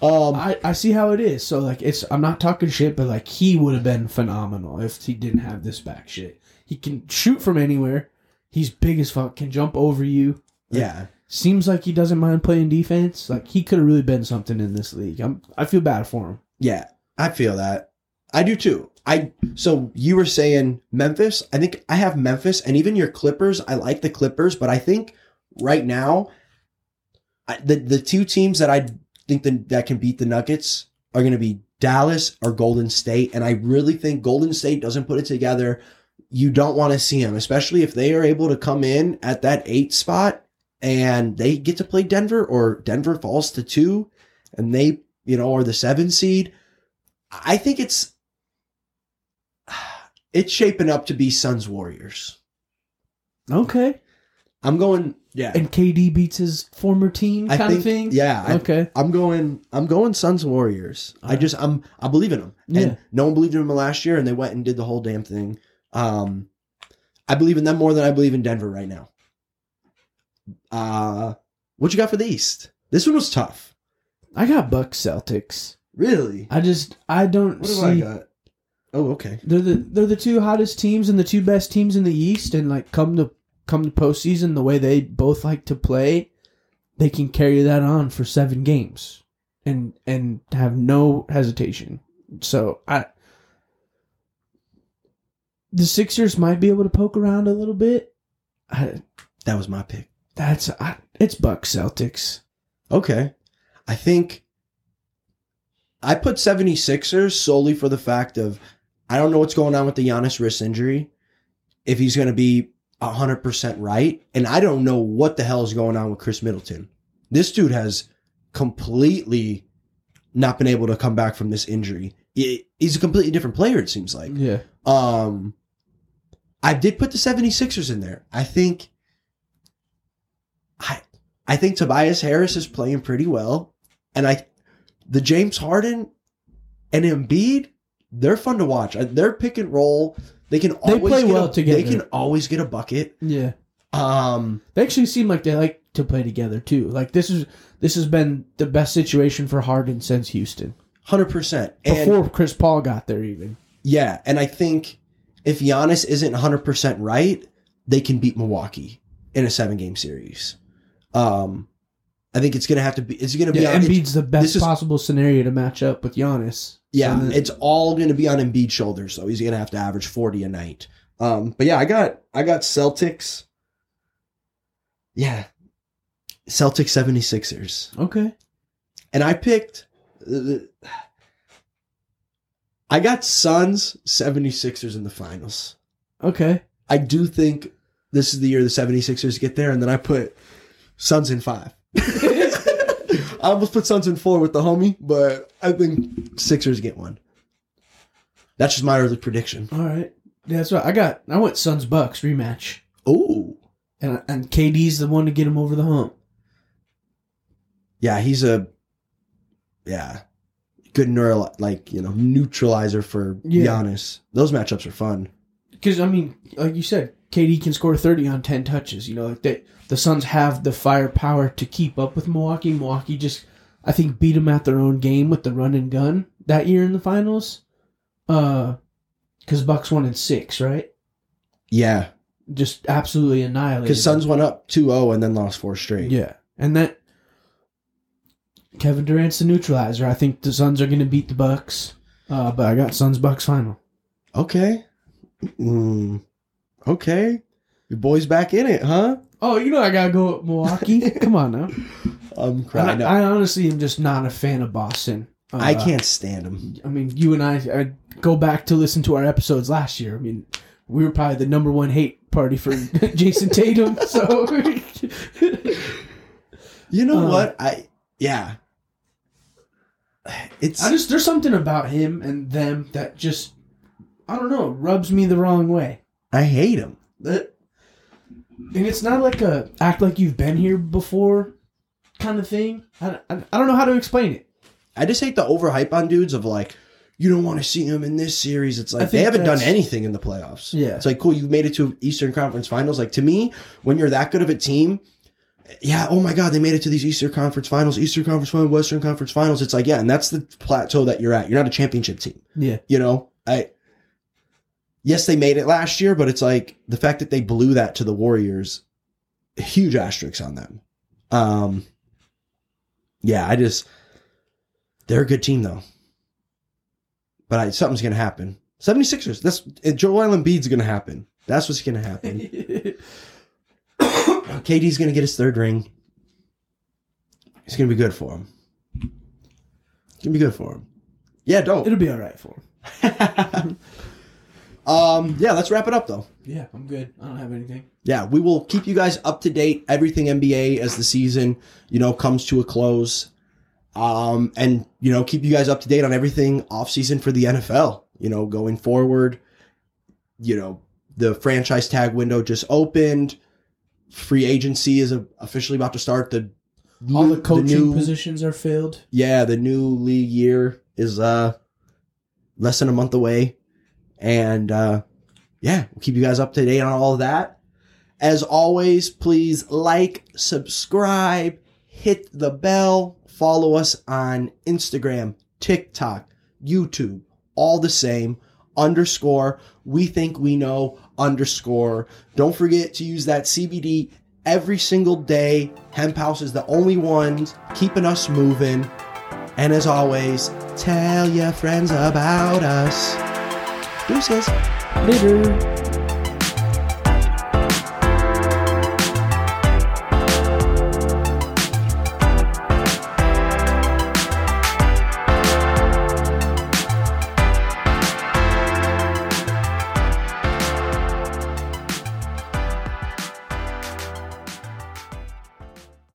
Um, I I see how it is. So like, it's I'm not talking shit, but like he would have been phenomenal if he didn't have this back shit. He can shoot from anywhere. He's big as fuck. Can jump over you. yeah. Seems like he doesn't mind playing defense. Like he could have really been something in this league. I'm I feel bad for him. Yeah, I feel that. I do too. I so you were saying Memphis. I think I have Memphis and even your Clippers. I like the Clippers, but I think right now I, the the two teams that I think that that can beat the Nuggets are going to be Dallas or Golden State, and I really think Golden State doesn't put it together. You don't want to see them, especially if they are able to come in at that eight spot and they get to play Denver or Denver falls to two and they, you know, are the seven seed. I think it's it's shaping up to be Suns Warriors. Okay. I'm going, yeah. And KD beats his former team I kind think, of thing. yeah. Okay. I'm going, I'm going Suns Warriors. I just, I'm, I believe in them. Yeah. And no one believed in them last year, and they went and did the whole damn thing. Um, I believe in them more than I believe in Denver right now. Uh, what you got for the East? This one was tough. I got Bucks Celtics. Really? I just I don't What do see I got? Oh, okay. they're the they're the two hottest teams and the two best teams in the East, and like come to come to postseason, the way they both like to play, they can carry that on for seven games and and have no hesitation. So I the Sixers might be able to poke around a little bit. I, That was my pick. that's I, it's Bucks Celtics. Okay. I think I put 76ers solely for the fact of I don't know what's going on with the Giannis wrist injury. If he's going to be 100% right. And I don't know what the hell is going on with Khris Middleton. This dude has completely not been able to come back from this injury. He- He's a completely different player, it seems like. Yeah. Um, I did put the 76ers in there. I think I I think Tobias Harris is playing pretty well. And I the James Harden and Embiid, they're fun to watch. They're pick and roll. They can They always play get well a, together. They can always get a bucket. Yeah. Um They actually seem like they like to play together too. Like this is this has been the best situation for Harden since Houston. 100%. And Before Chris Paul got there even. yeah, and I think if Giannis isn't 100% right, they can beat Milwaukee in a 7-game series. Um I think it's going to have to be it's going to be Yeah, on, Embiid's the best is- possible scenario to match up with Giannis. Yeah, So it's all going to be on Embiid's shoulders, so he's going to have to average forty a night. Um, but yeah, I got I got Celtics. Yeah, Celtics 76ers. okay. and I picked. uh, I got Suns 76ers in the finals. Okay. I do think this is the year the 76ers get there, and then I put Suns in five. I almost put Suns in four with the homie, but I think Sixers get one. That's just my early prediction. All right. Yeah, that's right. I got. I went Suns Bucks rematch, Oh, and and KD's the one to get him over the hump. Yeah, he's a yeah. Good neuro like, you know, neutralizer for Yeah. Giannis. Those matchups are fun. Because I mean, like you said, KD can score thirty on ten touches. You know, like they, the Suns have the firepower to keep up with Milwaukee. Milwaukee just, I think, beat them at their own game with the run and gun that year in the finals. Uh, because Bucks won in six, right? Yeah. Just absolutely annihilated. Because. Suns went up 2-0 and then lost four straight. Yeah, and that Kevin Durant's the neutralizer. I think the Suns are going to beat the Bucks. Uh, but I got Suns Bucks final. Okay. Mm, okay. Your boy's back in it, huh? Oh, you know I gotta go Milwaukee. Come on now. I'm crying. I honestly am just not a fan of Boston. Uh, I can't stand them. I mean, you and I, I go back to listen to our episodes last year. I mean, we were probably the number one hate party for Jayson Tatum. So You know Uh, what? I yeah. It's I just there's something about him and them that just I don't know rubs me the wrong way. I hate him. That and it's not like a act like you've been here before kind of thing. I, I, I don't know how to explain it. I just hate the overhype on dudes of like, you don't want to see them in this series. It's like they haven't done anything in the playoffs. Yeah. It's like, cool, you've made it to Eastern Conference Finals. Like, to me, when you're that good of a team, yeah, oh my God, they made it to these Eastern Conference Finals, Eastern Conference Finals, Western Conference Finals. It's like, yeah, and that's the plateau that you're at. You're not a championship team. Yeah. You know, I, yes, they made it last year, but it's like the fact that they blew that to the Warriors, huge asterisks on them. Um, yeah, I just, they're a good team though. But I, something's going to happen. 76ers, that's, Joel Embiid's going to happen. That's what's going to happen. KD's going to get his third ring. It's going to be good for him. It's to be good for him. Yeah, dope. It'll be all right for him. um, yeah, let's wrap it up though. Yeah, I'm good. I don't have anything. Yeah, we will keep you guys up to date everything NBA as the season, you know, comes to a close. Um, and you know, keep you guys up to date on everything off season for the NFL, you know, going forward. You know, the franchise tag window just opened. Free agency is officially about to start. The All the coaching new- positions are filled. yeah, the new league year is uh less than a month away. And uh yeah, we'll keep you guys up to date on all of that. As always, please like, subscribe, hit the bell, follow us on Instagram, TikTok, YouTube, all the same. Underscore, we think we know, underscore. Don't forget to use that CBD every single day. Hemp House is the only ones keeping us moving. And as always, tell your friends about us. Deuces. Later.